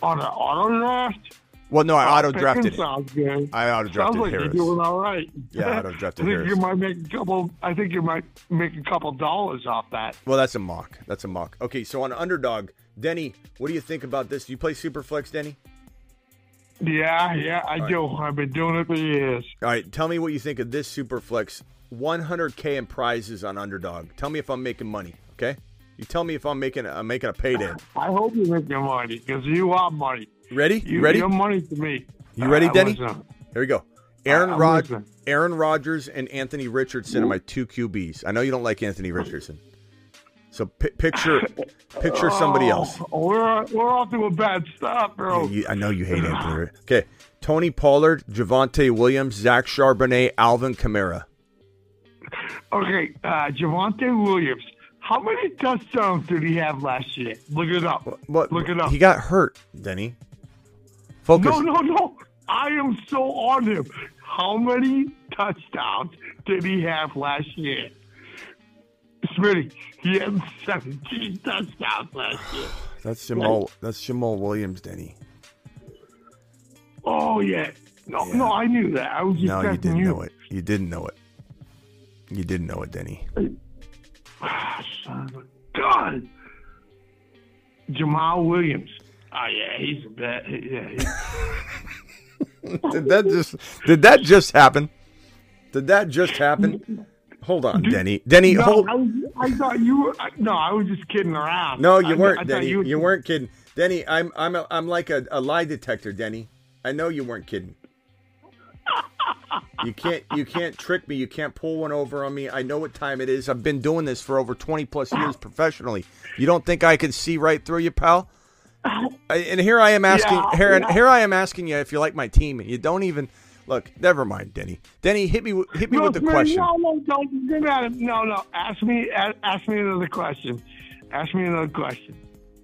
On an auto draft? Well, no, I auto drafted Pickens it. Sounds good. I auto Sounds drafted like Harris. you're doing all right. Yeah, I auto-drafted I think Harris. you might make a couple. I think you might make a couple dollars off that. Well, that's a mock. That's a mock. Okay, so on underdog, Denny, what do you think about this? Do you play Superflex, Denny? Yeah, yeah, I do. I've been doing it for years. All right, tell me what you think of this Superflex 100k in prizes on underdog. Tell me if I'm making money, okay? You tell me if I'm making I'm making a payday. I hope you make your money because you are money. Ready? You, ready? You're money to me. You ready, I Denny? Here we go. Aaron I'm Rod. Aaron Rodgers and Anthony Richardson are my two QBs. I know you don't like Anthony Richardson. So pi picture picture somebody else. Oh, we're we're off to a bad start, bro. Yeah, you- I know you hate Anthony. Okay. Tony Pollard, Javonte Williams, Zach Charbonnet, Alvin Kamara. Okay, uh, Javonte Williams. How many touchdowns did he have last year? Look it up. What? Look it up. He got hurt, Denny. Focus. No, no, no. I am so on him. How many touchdowns did he have last year? Smitty, he had 17 touchdowns last year. That's Jamaal. That's Jamaal Williams, Denny. Oh, yeah. No, Yeah. no, I knew that. I was just No, you didn't you. know it. You didn't know it. You didn't know it, Denny. Ah, son of a gun. Jamaal Williams. Oh, yeah, he's a bad. Yeah, he- Did that just? Did that just happen? Did that just happen? Hold on, Denny. Denny, no, hold. I, was, I thought you were. No, I was just kidding around. No, you I- weren't, I Denny. You, weren't kidding, Denny. I'm I'm a, I'm like a, a lie detector, Denny. I know you weren't kidding. You can't you can't trick me. You can't pull one over on me. I know what time it is. I've been doing this for over twenty plus years professionally. You don't think I can see right through you, pal? And here I am asking Yeah, here, yeah. here I am asking you if you like my team, and you don't even look. Never mind, Denny. Denny, hit me with- hit me No, with the Smitty, question. No, no, don't get at him. No, no. Ask me. Ask me another question. Ask me another question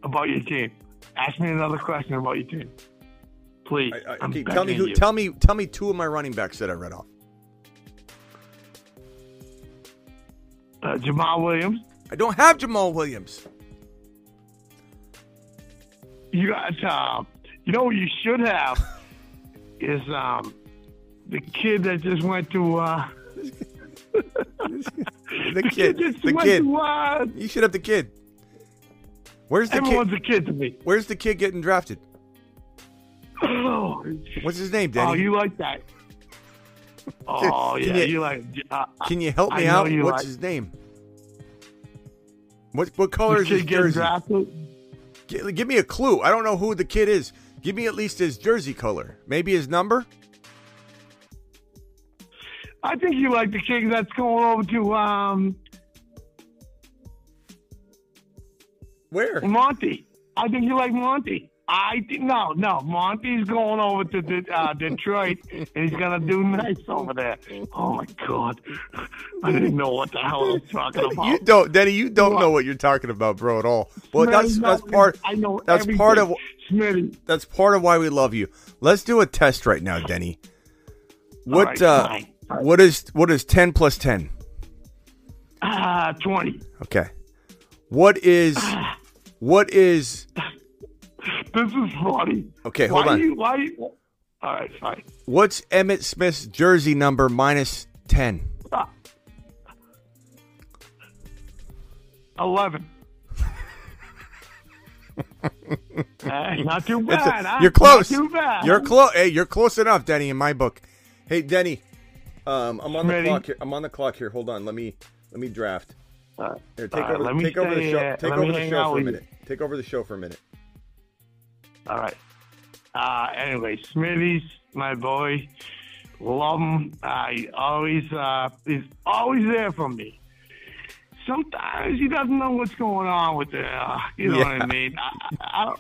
about your team. Ask me another question about your team. Please. I- I- okay, tell me who. you. Tell me tell me two of my running backs that I read off. Uh, Jamaal Williams. I don't have Jamaal Williams. You got, uh, you know what you should have is um, the kid that just went to. Uh, The kid. just The went kid. To, uh, You should have the kid. Where's the everyone's kid? a kid to me. Where's the kid getting drafted? Oh, What's his name, Denny? oh, you like that? Oh Can yeah, you- you, like. Uh, Can you help me out? What's like- his name? What what color the is his jersey? drafted. Gi- Give me a clue. I don't know who the kid is. Give me at least his jersey color. Maybe his number. I think you like the kid that's going over to um, Where? Monty. I think you like Monty. I think no, no. Monty's going over to uh, Detroit, and he's gonna do nice over there. Oh my God, I didn't know what the hell I was talking about. You don't, Denny. You don't What? know what you're talking about, bro, at all. Well, Smitty, that's that's part. I know. That's part of. Smitty. that's part of why we love you. Let's do a test right now, Denny. What right, uh, fine. What is what is ten plus ten? Ah, twenty. Okay. What is what is This is funny. Okay, hold why on. You, why? All right, fine. what's Emmitt Smith's jersey number minus ten? Eleven. hey, not too It's a- bad. huh? you're close. Not too bad. You're close. Hey, you're close enough, Denny. In my book. Hey, Denny. Um, I'm on the Ready? clock here. I'm on the clock here. Hold on. Let me let me draft. Uh, Here, take right, over. let take over the show. uh, take over the show for a with you. minute. Take over the show for a minute. all right. Uh, anyway, Smitty's my boy. Love him. Uh, he always, uh, he's always there for me. Sometimes he doesn't know what's going on with it. Uh, you know what I mean? I, I, I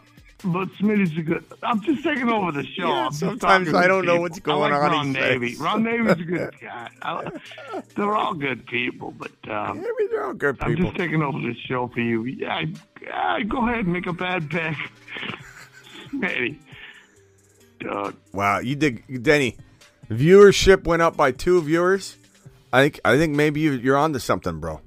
but Smitty's a good. I'm just taking over the show. Yeah, sometimes I don't know what's going I like on, Ron Navy. says. Ron Navy's a good guy. I, they're all good people, but um, Yeah, they're all good people. I'm just taking over the show for you. Yeah, yeah go ahead and make a bad pick. Smitty. Wow, you did, Denny. Viewership went up by two viewers. I think I think maybe you, you're onto something, bro.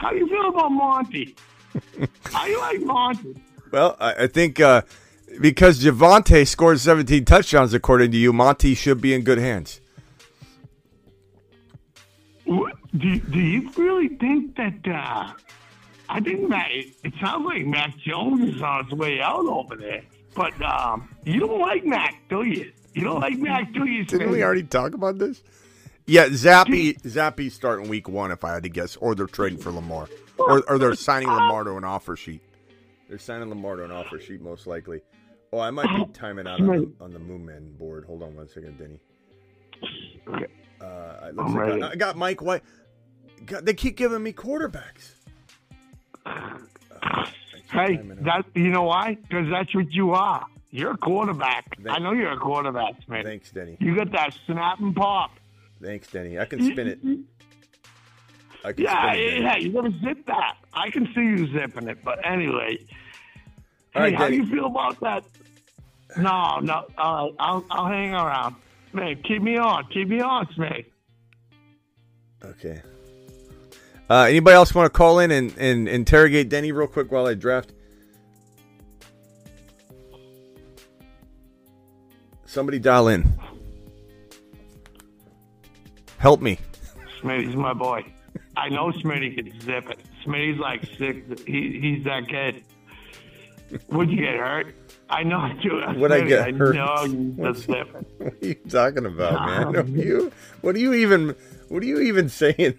How do you feel about Monty? How you like Monty? Well, I, I think uh, because Javonte scored 17 touchdowns, according to you, Monty should be in good hands. What- Do, do you really think that? Uh, I think Matt. It, it sounds like Mac Jones is on his way out over there. But um, you don't like Mac, do you? You don't like Mac, do you? Didn't we already talk about this? Yeah, Zappe Zappe's starting week one, if I had to guess, or they're trading for Lamar, or, or they're signing Lamar to an offer sheet. They're signing Lamar to an offer sheet, most likely. Oh, I might be timing out on the, on the Moonman board. Hold on one second, Denny. Okay. Uh, it looks like. I, I got Mike White. God, they keep giving me quarterbacks. Hey, Timing out. that you know why? Because that's what you are. You're a quarterback. Thank- I know you're a quarterback, man. Thanks, Denny. You got that snap and pop. Thanks, Denny. I can spin it. I can Yeah, spin it, yeah, you gotta zip that. I can see you zipping it, but anyway. All hey, right, how do you feel about that? No, no, all right, I'll, I'll hang around. Man, keep me on, keep me on, Smith. Okay. Uh, anybody else want to call in and, and interrogate Denny real quick while I draft? Somebody dial in. Help me. Smitty's my boy. I know Smitty can zip it. Smitty's like six. He, he's that kid. Would you get hurt? I know you. Would I get I hurt? know you just zip it. What are you talking about, man? What are you? What are you even? What are you even saying?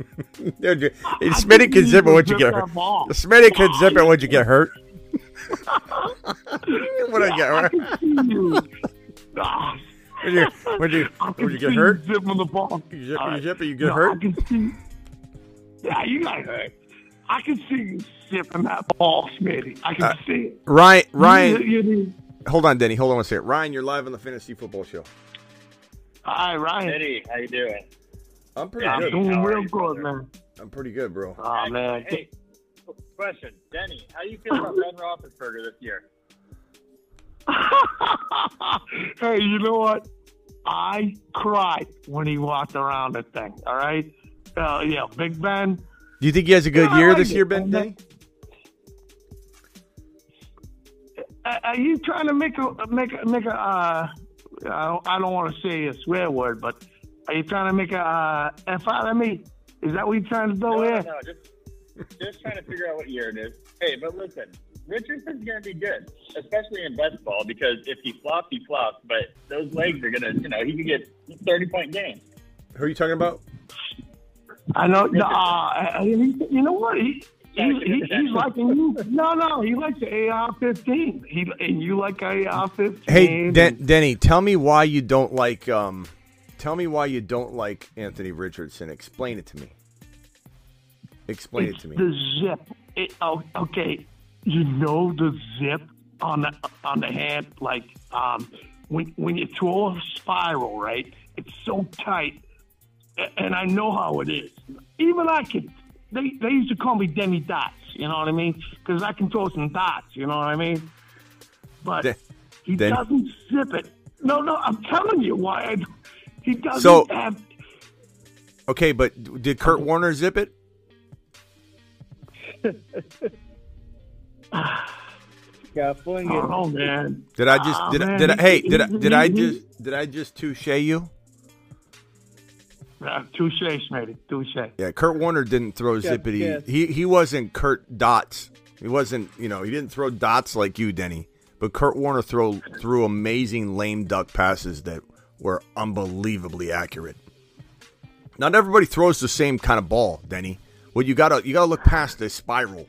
Smitty can zip it once you get hurt. Smitty can zip it once you get hurt. When I get hurt. When you when you I when you get see hurt. zipping the ball. You zip, All you zip you get No, hurt. I can see. Yeah, you got hurt. I can see you zipping that ball, Smitty. I can Uh, see it. Ryan, Ryan, You, you, hold on, Denny. Hold on one second. Ryan, you're live on the Fantasy Football Show. Hi, Ryan. Eddie, how you doing? I'm pretty I'm good. doing real good, brother? man. I'm pretty good, bro. Oh, man. Hey, question, Denny, how you feel about Ben Roethlisberger this year? hey, you know what? I cried when he walked around the thing. All right, uh, yeah, Big Ben. Do you think he has a good Yeah, year like this it. year, Ben? And Are are you trying to make a make a make a? Uh, I don't, I don't want to say a swear word, but are you trying to make a uh, f out of me? Is that what you're trying to do No, no, here? no, just, just trying to figure out what year it is. Hey, but listen, Richardson's going to be good, especially in best ball, because if he flops, he flops. But those legs are going to, you know, he could get 30 point games. Who are you talking about? I know. Uh, he, you know what? He, he, he, he's liking you. No, no, he likes the AR-15. He and you like AR-15. Hey, Den- Denny, tell me why you don't like. Um, tell me why you don't like Anthony Richardson. Explain it to me. Explain it to me. the zip. It, oh, okay, you know the zip on the on the hand, like um, when when you throw a spiral, right? It's so tight, and I know how it is. Even I can. They they used to call me Demi Dots. You know what I mean? Because I can throw some dots. You know what I mean? But De- he Den- doesn't zip it. No, no, I'm telling you why. I, he doesn't So- have. Okay, but did Kurt Warner zip it? Got fling it. Oh man. Did I just Ah, did I, did I, hey did I, did I just did I just touche you? Uh, touche, Smitty. Touche. Yeah, Kurt Warner didn't throw Yes, zippity. yes. He he wasn't Kurt dots. He wasn't you know he didn't throw dots like you, Denny. But Kurt Warner throw threw amazing lame duck passes that were unbelievably accurate. Not everybody throws the same kind of ball, Denny. Well, you gotta you gotta look past the spiral,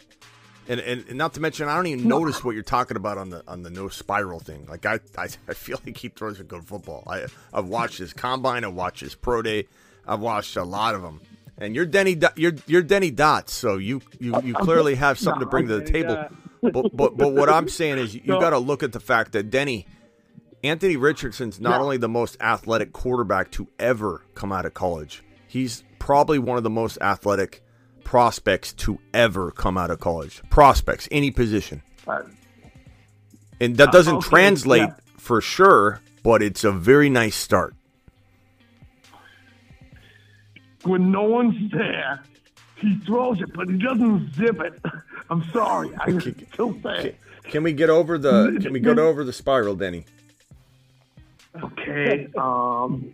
and, and and not to mention I don't even notice what you're talking about on the on the no spiral thing. Like I I, I feel like he throws a good football. I I've watched his combine, I've watched his pro day, I've watched a lot of them. And you're Denny you're you're Denny Dots, so you you, you clearly have something to bring to the table. But but but what I'm saying is you, you got to look at the fact that Denny Anthony Richardson's not only the most athletic quarterback to ever come out of college, he's probably one of the most athletic prospects to ever come out of college. Prospects, any position. Uh, And that doesn't okay, translate yeah. for sure, but it's a very nice start. when no one's there, he throws it, but he doesn't zip it. I'm sorry. I just still say. Can we get over the can we get over the spiral, Denny? Okay. Um.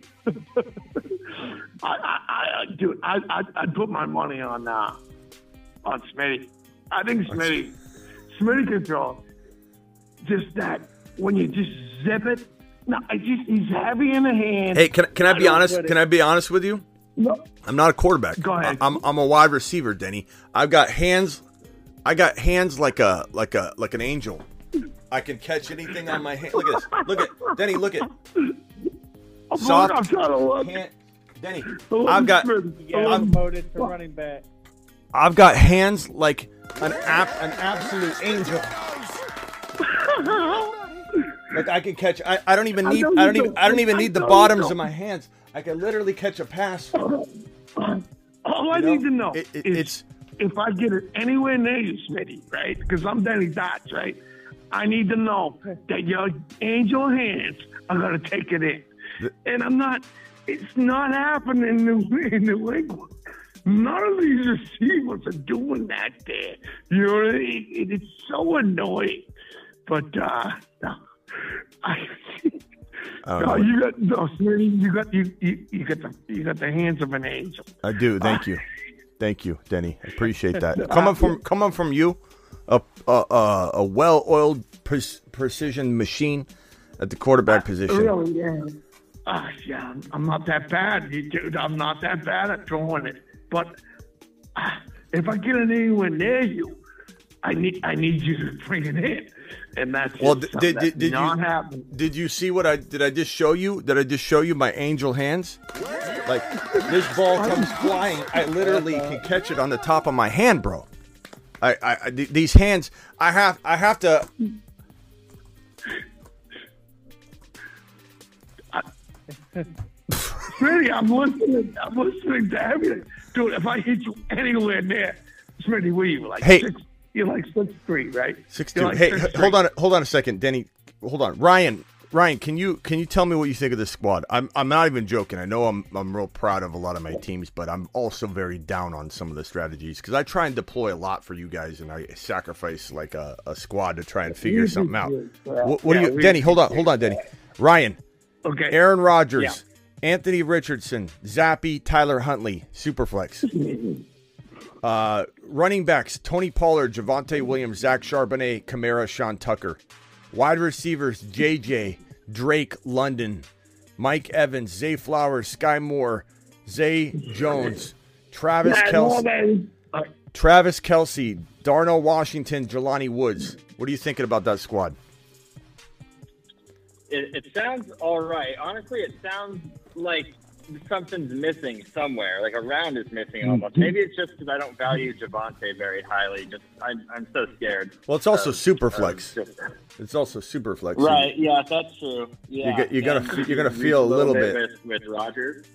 I, I, I, dude, I, I, I'd put my money on uh, on Smitty. I think Smitty, Smitty can throw. Just that when you just zip it. No, I just he's heavy in the hand. Hey, can can I be honest? Can I be honest with you? No, I'm not a quarterback. Go ahead. I- I'm I'm a wide receiver, Denny. I've got hands. I got hands like a like a like an angel. I can catch anything on my hand. Look at this. Look at Denny. Look at soft I'm trying to look. hand. Denny, I've got Yeah, I'm- promoted to running back. I've got hands like an app an absolute angel. Like I can catch. I, I don't even need. know I don't even. I don't even need the bottoms of my hands. I can literally catch a pass. All I You know, need to know it- it- is it's- if I get it anywhere near you, Smitty, right? Because I'm Danny Dots, right? I need to know that your angel hands are going to take it in. And I'm not, it's not happening in New, in New England. None of these receivers are doing that there. You know, it, it, it's so annoying. But, uh, no, I, don't no, you got no. You got you, you you got the you got the hands of an angel. I do. Thank you, thank you, Denny. I appreciate that. Coming from coming from you, a a, a, a well-oiled pre- precision machine at the quarterback position. Really, yeah. Ah, yeah, I'm- not that bad, you dude. I'm not that bad at throwing it. But ah, if I get it anywhere near you, I need I need you to bring it in, and that's Well, did, did, did, you happening. did you see what I did? I just show you? Did I just show you my angel hands? Like this ball comes flying, I literally can catch it on the top of my hand, bro. I, I these hands, I have I have to. Smitty, I'm listening. I'm listening to everything, dude. If I hit you anywhere near, Smitty, what are you like? Hey. six, you're like six three, right? Six two. like Hey, 6'3". hold on, hold on a second, Denny. Hold on, Ryan. Ryan, can you can you tell me what you think of this squad? I'm I'm not even joking. I know I'm I'm real proud of a lot of my teams, but I'm also very down on some of the strategies because I try and deploy a lot for you guys, and I sacrifice like a, a squad to try and figure something out. What, what Yeah, do you, Denny? Hold on, hold on, Denny. Ryan, Okay. Aaron Rodgers, Anthony Richardson, Zappe, Tyler Huntley, Superflex. Uh, running backs: Tony Pollard, Javonte Williams, Zach Charbonnet, Kamara, Sean Tucker. Wide receivers: JJ, Drake, London, Mike Evans, Zay Flowers, Skyy Moore, Zay Jones, Travis Kelce, Travis Kelce, Darnell Washington, Jelani Woods. What are you thinking about that squad? It, it sounds all right. Honestly, it sounds like something's missing somewhere. Like a round is missing almost. Mm-hmm. Maybe it's just because I don't value Javonte very highly. Just I'm, I'm so scared. Well, it's also of- Superflex. of just- It's also Superflex. Right. Yeah, that's true. Yeah. get- you're gonna you're gonna feel a little bit- with, with Rodgers.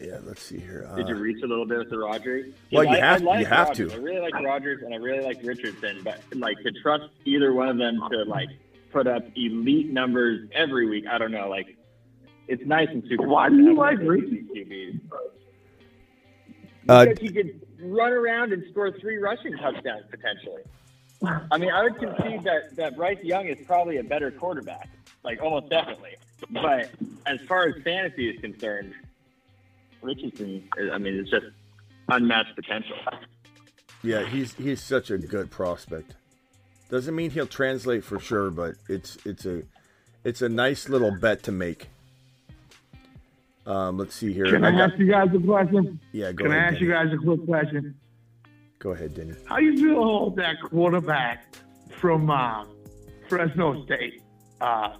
Yeah, let's see here. Uh, Did you uh, reach a little bit with the Rodgers? Well, you I, have- I like you have to. I really like Rodgers and I really like Richardson, but like to trust either one of them to like put up elite numbers every week, I don't know. Like it's nice and super. Why do you like those Richardson? QBs. Uh, Because he could run around and score three rushing touchdowns potentially. I mean, I would concede that that Bryce Young is probably a better quarterback, like almost definitely. But as far as fantasy is concerned, Richardson, I mean, it's just unmatched potential. Yeah, he's he's such a good prospect. Doesn't mean he'll translate for sure, but it's it's a it's a nice little bet to make. Um, let's see here. Can I got- ask you guys a question? yeah, go ahead. Can I ask you guys a quick question? Go ahead, Denny. How you feel about that quarterback from uh, Fresno State? Uh,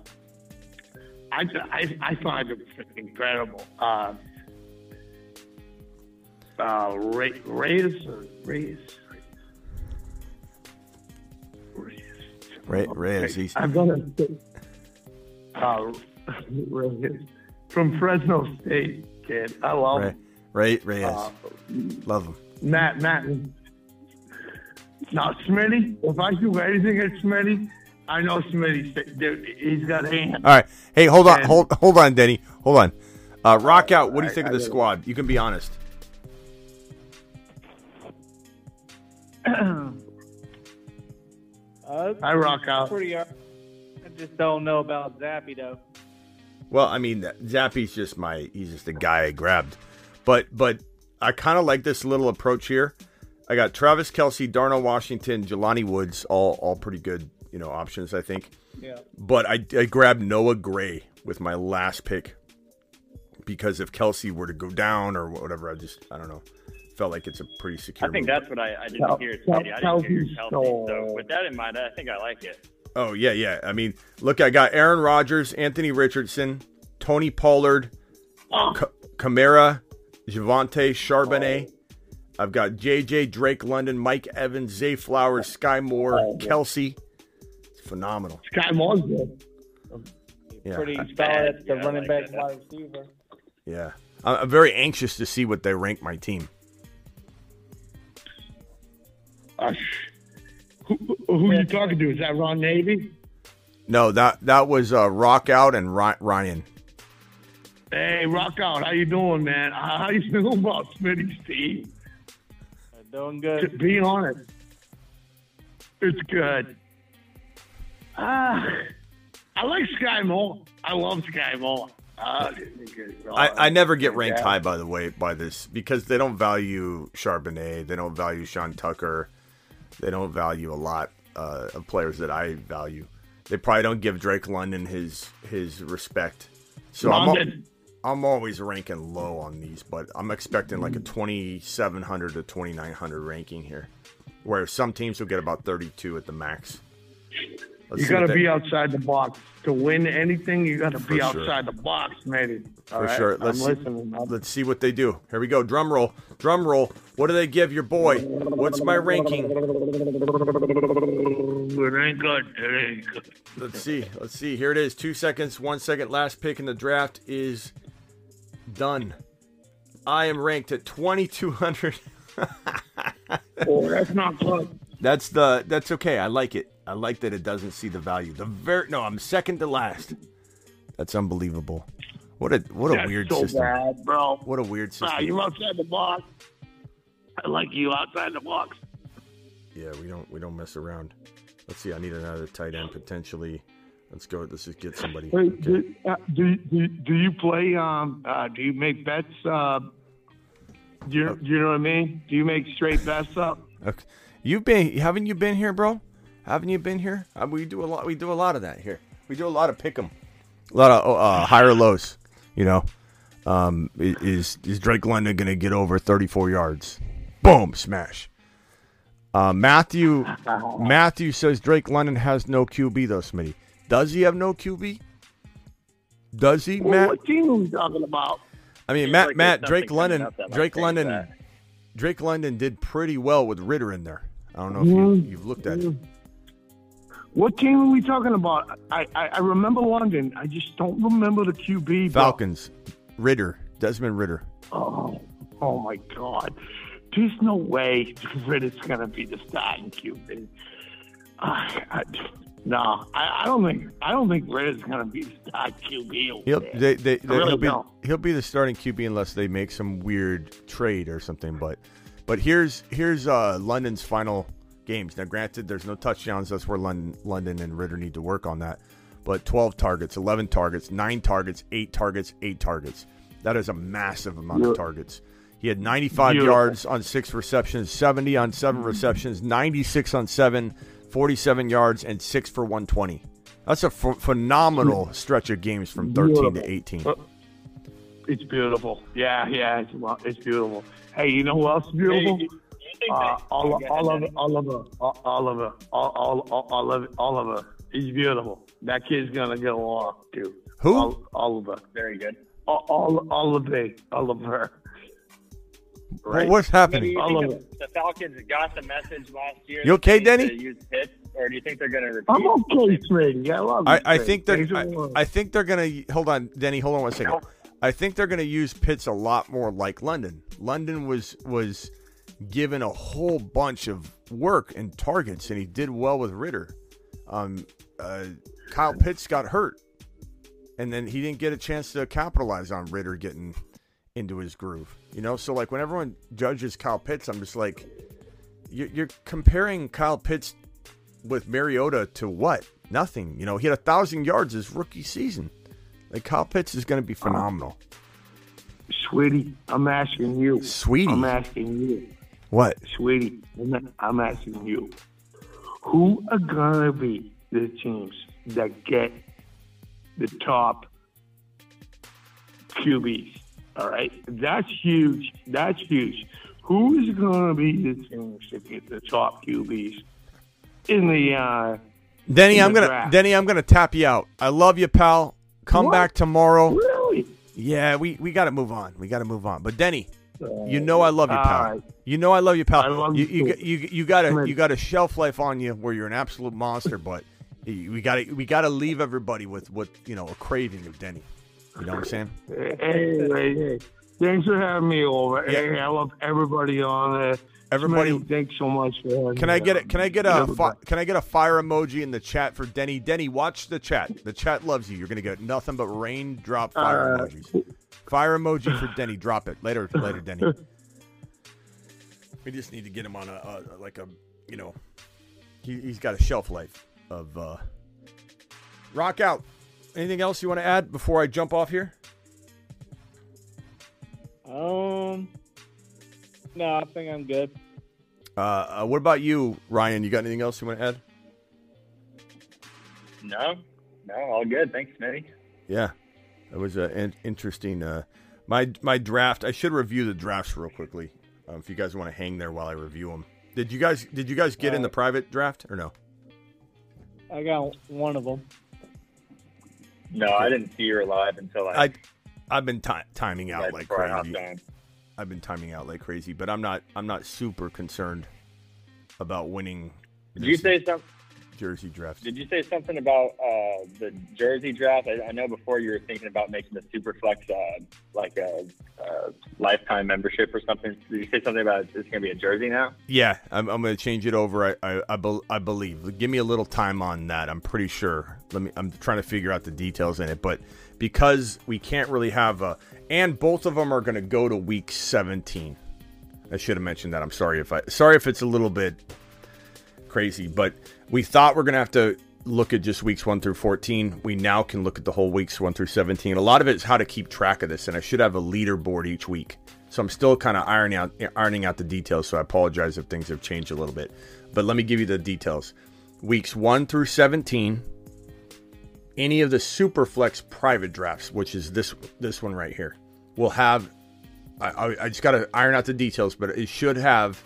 I, I, I find him incredible. Uh, uh, Ray, Reyes or Reyes? Reyes. Ray, Reyes, he's I'm gonna say, uh, Reyes from Fresno State, kid. I love Ray, him. Ray, Reyes. Uh, Love him. Matt, Matt. Now, Smitty, if I do anything at Smitty, I know Smitty, dude, he's got hands. All right. Hey, hold on, And- hold hold on, Denny. Hold on. Uh, rock out. What do you I- think of the squad? You can be honest. Uh, I rock out. pretty. uh, I just don't know about Zappe though. Well, I mean, Zappe's just my he's just a guy I grabbed. But but I kind of like this little approach here. I got Travis Kelce, Darnell Washington, Jelani Woods, all all pretty good, you know, options, I think. Yeah. But I, I grabbed Noah Gray with my last pick because if Kelce were to go down or whatever, I just I don't know. Felt like it's a pretty secure. I think move. that's what I, I didn't Kel- hear. Kel- Smitty. I didn't hear Kelce's Kelce. so- So with that in mind, I think I like it. Oh yeah, yeah. I mean, look, I got Aaron Rodgers, Anthony Richardson, Tony Pollard, oh. K- Kamara, Javonte Charbonnet. Oh. I've got JJ Drake, London, Mike Evans, Zay Flowers, Skyy Moore, oh, Kelce. It's phenomenal. Skyy Moore's good. Yeah, Pretty I- solid at the Yeah, running like back wide receiver. yeah. I'm very anxious to see what they rank my team. Uh, who who you talking to? Is that Ron Navy? No, that that was uh, Rock Out and Ryan. Hey, rock out. How you doing, man? How you feeling about Smitty's team? Uh, doing To be honest, it's good. Ah, I like Skyy Moore. I love Skyy Moore. Uh, I, I never get ranked high, by the way, by this because they don't value Charbonnet, they don't value Sean Tucker, they don't value a lot uh, of players that I value. They probably don't give Drake London his his respect. So I'm, al- London. I'm always ranking low on these, but I'm expecting like a 2700 to 2900 ranking here, where some teams will get about 32 at the max. Let's You got to be outside the box to win anything. You got to be sure. outside the box, man. For sure. Let's I'm see, listening. Let's see what they do. Here we go. Drum roll. Drum roll. What do they give your boy? What's my ranking? It ain't good. It ain't good. Let's see. Let's see. Here it is. Two seconds. One second. Last pick in the draft is done. I am ranked at 2200. Oh, that's not good. That's the. That's okay. I like it. I like that it doesn't see the value. The very no. I'm second to last. That's unbelievable. What a what a That's weird so system. bad, bro. What a weird system. Nah, you outside the box. I like you outside the box. Yeah, we don't we don't mess around. Let's see. I need another tight end potentially. Let's go. Let's just get somebody. Hey, Okay. do, uh, do, do, do you play? Um, uh, do you make bets? Uh, do you, do you know what I mean? Do you make straight bets up? Okay. You've been haven't you been here, bro? Haven't you been here? Uh, we do a lot. We do a lot of that here. We do a lot of pick 'em, a lot of uh, higher lows. You know, um, is is Drake London going to get over 34 yards? Boom, smash. Uh, Matthew Matthew says Drake London has no QB though, Smitty. Does he have no QB? Does he, Well, Matt? what team are we talking about? I mean, Seems Matt, like Matt, Drake London, coming up that might Drake London, that. Drake London did pretty well with Ridder in there. I don't know if you, you've looked at it. What team are we talking about? I, I, I remember London. I just don't remember the QB. bro. Falcons, Ridder, Desmond Ridder. Oh, oh my God! There's no way Ridder's gonna be the starting QB. I, I, no, I, I don't think I don't think Ridder's gonna be the starting QB. over He'll, there. they, they, they- really he'll be don't. he'll be the starting QB unless they make some weird trade or something. But but here's here's uh, London's final games. Now, granted, there's no touchdowns. That's where London London and Ridder need to work on that. But 12 targets, 11 targets, nine targets, eight targets, eight targets. That is a massive amount of targets. He had 95 Beautiful. yards on six receptions, 70 on seven mm-hmm. receptions, 96 on seven, 47 yards, and six for 120. That's a phenomenal mm-hmm. stretch of games from 13 to 18. It's beautiful. Yeah, yeah, it's it's beautiful. Hey, you know who else is beautiful? Hey, you- you think Uh, that- all, Go ahead, Oliver, Danny. Oliver, Oliver, Oliver, Oliver, Oliver, Oliver. He's beautiful. That kid's gonna go off too. Who? Ol- Oliver. Very good. Ol- Ol- Oliver. Oliver. Well, what's happening? Do you Oliver. think the Falcons got the message last year? You okay, Denny? Use Pitts, or do you think they're going to? I'm okay, Smitty. I love you. I, I think they're. Thanks a I, lot. I think they're gonna hold on, Denny. Hold on one second. I think they're gonna use Pitts a lot more like London. London was was given a whole bunch of work and targets, and he did well with Ridder. Um, uh, Kyle Pitts got hurt, and then he didn't get a chance to capitalize on Ridder getting into his groove. You know, so like when everyone judges Kyle Pitts, I'm just like, you're, you're comparing Kyle Pitts with Mariota to what? Nothing. You know, he had a thousand yards his rookie season. Like Kyle Pitts is going to be phenomenal. Sweetie, I'm asking you. Sweetie? I'm asking you. What? Sweetie, I'm I'm asking you. Who are gonna be the teams that get the top QBs? All right, that's huge. That's huge. Who is gonna be the teams that get the top QBs in the? Uh, Denny, in I'm the gonna draft? Denny, I'm gonna tap you out. I love you, pal. Come What? back tomorrow. Really? Yeah, we we got to move on. We got to move on. But Denny, you know I love you, pal. right. You know I love you, pal. Love you you you, you you got a you got a shelf life on you where you're an absolute monster, but we got to we got to leave everybody with with you know a craving of Denny. You know what I'm saying? Hey, hey, hey. Thanks for having me over. Yeah. Hey, I love everybody on there. Everybody- Smitty, thanks so much for having Can me I get it? Can I get a fi- can I get a fire emoji in the chat for Denny? Denny, watch the chat. The chat loves you. You're gonna get nothing but raindrop fire Uh, emojis. Fire emoji for Denny. Drop it later. Later, Denny. We just need to get him on a, a like a you know, he, he's got a shelf life of uh, rock out. Anything else you want to add before I jump off here? Um, no, I think I'm good. Uh, uh, what about you, Ryan? You got anything else you want to add? No, no, all good. Thanks, Smitty. Yeah, that was uh, an interesting. Uh, my my draft. I should review the drafts real quickly. Um, if you guys want to hang there while I review them. Did you guys Did you guys get in Uh, the private draft or no? I got one of them. No, I didn't see you live until I. I I've been ti timing out like before I hopped crazy. I've been timing out like crazy, but I'm not I'm not super concerned about winning. Did you say something? Jersey draft? Did you say something about uh, the Jersey draft? I, I know before you were thinking about making the Superflex uh, like a, a lifetime membership or something. Did you say something about it's going to be a Jersey now? Yeah, I'm, I'm going to change it over. I I, I, bel I believe. Give me a little time on that. I'm pretty sure. Let me. I'm trying to figure out the details in it, but because we can't really have a. And both of them are going to go to week 17. I should have mentioned that. I'm sorry if I sorry if it's a little bit crazy, but we thought we're going to have to look at just weeks 1 through 14. We now can look at the whole weeks 1 through 17. A lot of it is how to keep track of this and I should have a leaderboard each week. So I'm still kind of ironing out ironing out the details, so I apologize if things have changed a little bit. But let me give you the details. Weeks 1 through 17 any of the Superflex private drafts, which is this this one right here, will have. I, I just got to iron out the details, but it should have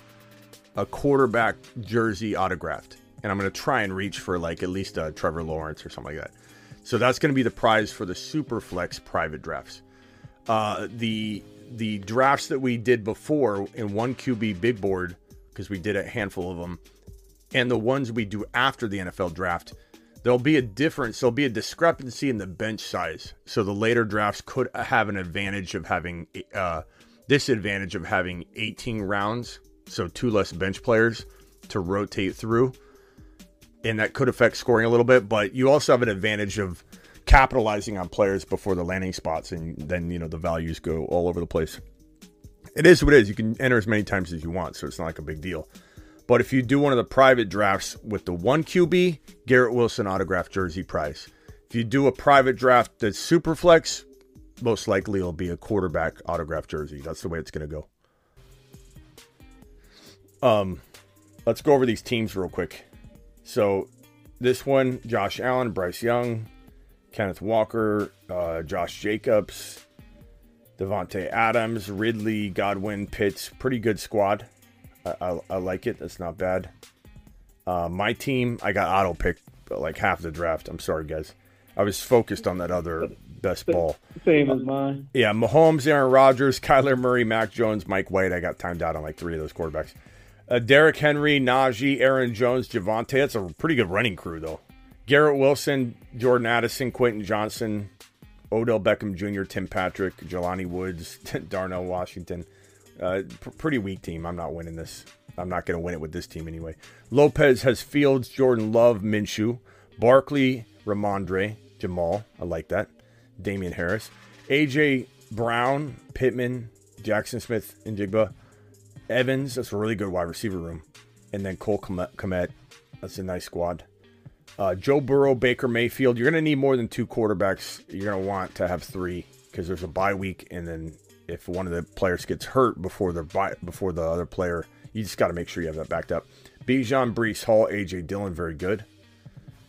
a quarterback jersey autographed, and I'm going to try and reach for like at least a Trevor Lawrence or something like that. So that's going to be the prize for the Superflex private drafts. Uh, the the drafts that we did before in one QB big board because we did a handful of them, and the ones we do after the NFL draft there'll be a difference. There'll be a discrepancy in the bench size. So the later drafts could have an advantage of having uh, disadvantage of having 18 rounds, so two less bench players to rotate through, and that could affect scoring a little bit. But you also have an advantage of capitalizing on players before the landing spots, and then you know the values go all over the place. It is what it is. You can enter as many times as you want, so it's not like a big deal. But if you do one of the private drafts with the one QB, Garrett Wilson autograph jersey price. If you do a private draft that's super flex, most likely it'll be a quarterback autograph jersey. That's the way it's going to go. Um, let's go over these teams real quick. So this one, Josh Allen, Bryce Young, Kenneth Walker, uh, Josh Jacobs, Davante Adams, Ridley, Godwin, Pitts. Pretty good squad. I, I, I like it. That's not bad. Uh, my team, I got auto picked like half the draft. I'm sorry, guys. I was focused on that other best ball. Same as mine. Yeah, Mahomes, Aaron Rodgers, Kyler Murray, Mac Jones, Mike White. I got timed out on like three of those quarterbacks. Uh, Derrick Henry, Najee, Aaron Jones, Javonte. That's a pretty good running crew, though. Garrett Wilson, Jordan Addison, Quentin Johnston, Odell Beckham Jr., Tim Patrick, Jelani Woods, Darnell Washington. Uh, pr- pretty weak team. I'm not winning this. I'm not going to win it with this team anyway. Lopez has Fields, Jordan Love, Minshew, Barkley, Rhamondre, Jamaal. I like that. Damien Harris, AJ Brown, Pittman, Jackson Smith, and Jigba. Evans, that's a really good wide receiver room. And then Cole Kmet, that's a nice squad. Uh, Joe Burrow, Baker Mayfield. You're going to need more than two quarterbacks. You're going to want to have three because there's a bye week and then if one of the players gets hurt before the before the other player, you just got to make sure you have that backed up. Bijan, Breece Hall, AJ Dillon, very good.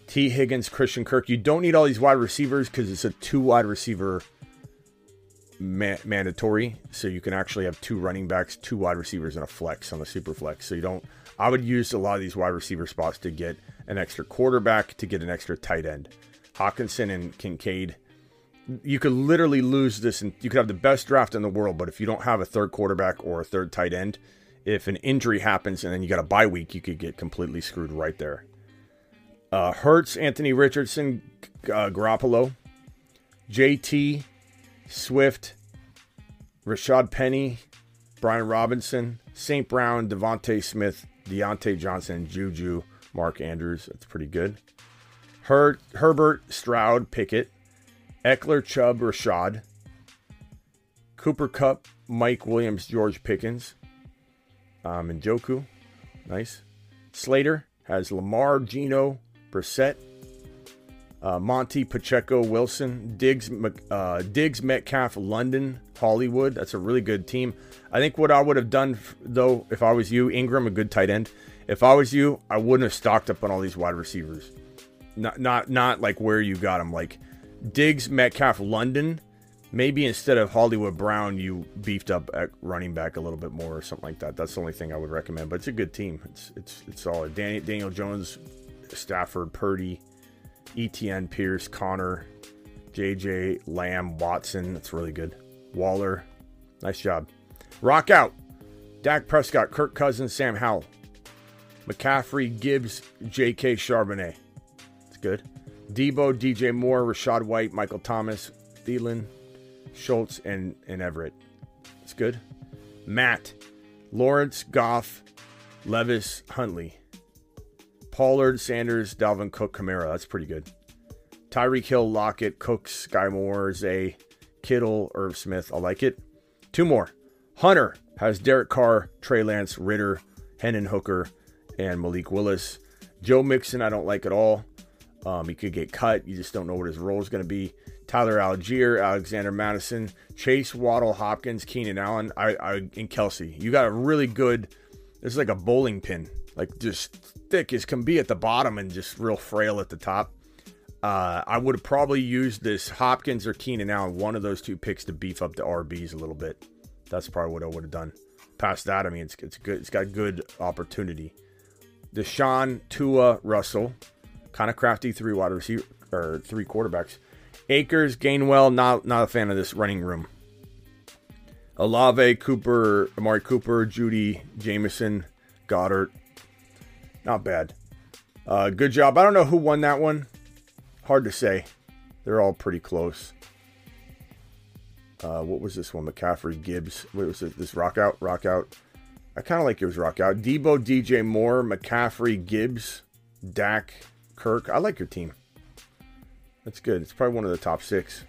Tee Higgins, Christian Kirk. You don't need all these wide receivers because it's a two wide receiver ma- mandatory. So you can actually have two running backs, two wide receivers, and a flex on the super flex. So you don't. I would use a lot of these wide receiver spots to get an extra quarterback, to get an extra tight end. Hockenson and Kincaid you could literally lose this and you could have the best draft in the world, but if you don't have a third quarterback or a third tight end, if an injury happens and then you got a bye week, you could get completely screwed right there. Uh, Hurts, Anthony Richardson, uh, Garoppolo, JT, Swift, Rashaad Penny, Brian Robinson, St. Brown, DeVonta Smith, Diontae Johnson, Juju, Mark Andrews. That's pretty good. Her- Herbert, Stroud, Pickett, Ekeler, Chubb, Rashad, Cooper Kupp, Mike Williams, George Pickens, um, and Njoku. Nice. Slater has Lamar, Geno, Brissett, uh, Monty, Pacheco, Wilson, Diggs, uh, Diggs, Metcalf, London, Hollywood. That's a really good team. I think what I would have done, though, if I was you, Ingram, a good tight end. If I was you, I wouldn't have stocked up on all these wide receivers. Not, not, not like where you got them. Like Diggs, Metcalf, London. Maybe instead of Hollywood Brown, you beefed up at running back a little bit more or something like that. That's the only thing I would recommend. But it's a good team. It's it's it's solid. Daniel, Daniel Jones, Stafford, Purdy, ETN, Pierce, Connor, JJ, Lamb, Watson. That's really good. Waller, nice job. Rock out. Dak Prescott, Kirk Cousins, Sam Howell, McCaffrey, Gibbs, J.K. Charbonnet. It's good. Deebo, DJ Moore, Rachaad White, Michael Thomas, Thielen, Schultz, and, and Everett. It's good. Matt, Lawrence, Goff, Levis, Huntley. Pollard, Sanders, Dalvin Cook, Kamara. That's pretty good. Tyreek Hill, Lockett, Cooks, Sky Moore, Zay, Kittle, Irv Smith. I like it. Two more. Hunter has Derek Carr, Trey Lance, Ridder, Hendon Hooker, and Malik Willis. Joe Mixon, I don't like at all. Um, he could get cut. You just don't know what his role is going to be. Tyler Allgeier, Alexander Mattison, Chase Waddle, Hopkins, Keenan Allen, I, I, and Kelce. You got a really good. This is like a bowling pin, like just thick as can be at the bottom and just real frail at the top. Uh, I would have probably used this Hopkins or Keenan Allen, one of those two picks to beef up the RBs a little bit. That's probably what I would have done. Past that, I mean, it's, it's good. It's got good opportunity. Deshaun, Tua, Russell, kind of crafty three wide receiver or three quarterbacks. Akers, Gainwell, not not a fan of this running room. Olave, Cooper, Amari Cooper, Jeudy, Jameson, Goedert. Not bad. Uh, good job. I don't know who won that one. Hard to say. They're all pretty close. Uh, what was this one? McCaffrey, Gibbs. What was it? This rock out, rock out. I kind of like yours, rock out. Deebo, DJ Moore, McCaffrey, Gibbs, Dak, Kirk. I like your team. That's good. It's probably one of the top six.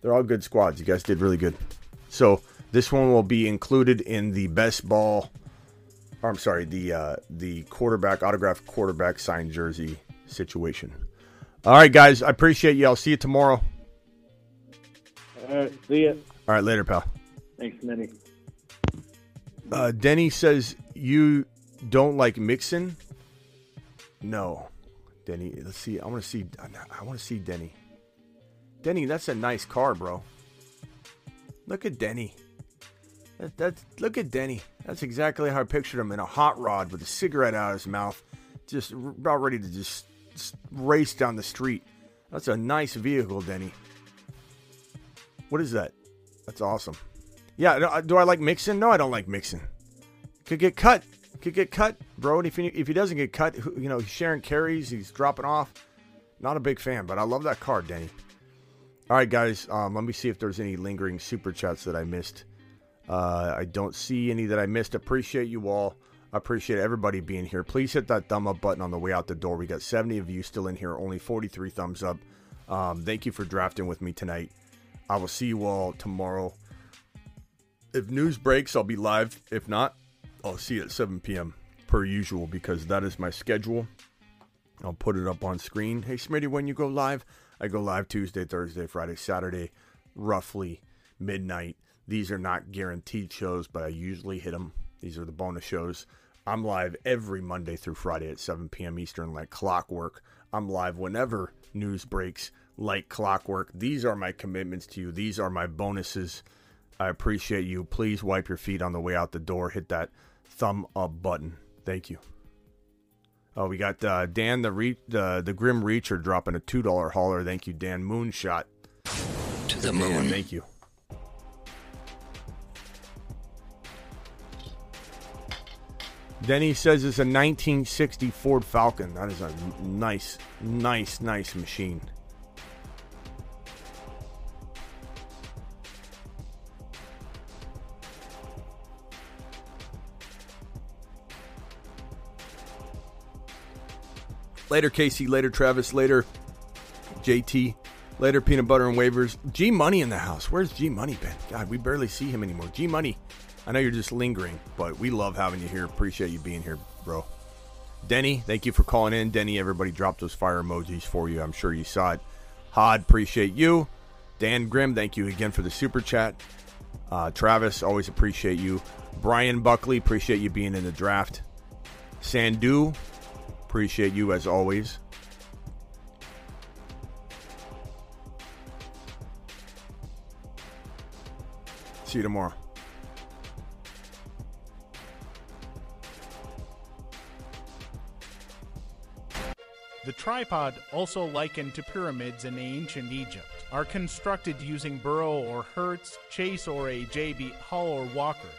They're all good squads. You guys did really good. So this one will be included in the best ball. Or I'm sorry, the uh, the quarterback autographed quarterback signed jersey situation. All right, guys. I appreciate you. I'll see you tomorrow. All right, see ya. All right, later, pal. Thanks, Minnie. Uh, Denny says you don't like Mixon. No, Denny. Let's see. I want to see. I want to see Denny. Denny, that's a nice car, bro. Look at Denny. That, that's look at Denny. That's exactly how I pictured him in a hot rod with a cigarette out of his mouth, just about ready to just, just race down the street. That's a nice vehicle, Denny. What is that? That's awesome. Yeah, do I like Mixon? No, I don't like Mixon. Could get cut. Could get cut, bro. And if he, if he doesn't get cut, you know, he's sharing carries. He's dropping off. Not a big fan, but I love that card, Denny. All right, guys. Um, let me see if there's any lingering super chats that I missed. Uh, I don't see any that I missed. Appreciate you all. I appreciate everybody being here. Please hit that thumb up button on the way out the door. We got 70 of you still in here, only 43 thumbs up. Um, thank you for drafting with me tonight. I will see you all tomorrow. If news breaks, I'll be live. If not, I'll see you at 7 p.m. per usual because that is my schedule. I'll put it up on screen. Hey, Smitty, when you go live, I go live Tuesday, Thursday, Friday, Saturday, roughly midnight. These are not guaranteed shows, but I usually hit them. These are the bonus shows. I'm live every Monday through Friday at 7 p.m. Eastern, like clockwork. I'm live whenever news breaks, like clockwork. These are my commitments to you. These are my bonuses. I appreciate you. Please wipe your feet on the way out the door. Hit that thumb up button. Thank you. Oh, we got uh, Dan the re- the the Grim Reacher dropping a two dollar hauler. Thank you, Dan Moonshot. To the moon. Dan, thank you. Denny says it's a 1960 Ford Falcon. That is a nice, nice, nice machine. Later, Casey. Later, Travis. Later, JT. Later, Peanut Butter and Waivers. G Money in the house. Where's G Money been? God, we barely see him anymore. G Money. I know you're just lingering, but we love having you here. Appreciate you being here, bro. Denny, thank you for calling in. Denny, everybody dropped those fire emojis for you. I'm sure you saw it. Hod, appreciate you. Dan Grimm, thank you again for the super chat. Uh, Travis, always appreciate you. Brian Buckley, appreciate you being in the draft. Sandu, Appreciate you as always. See you tomorrow. The tripod, also likened to pyramids in ancient Egypt, are constructed using Burrow or Hertz, Chase or a JB Hull or Walker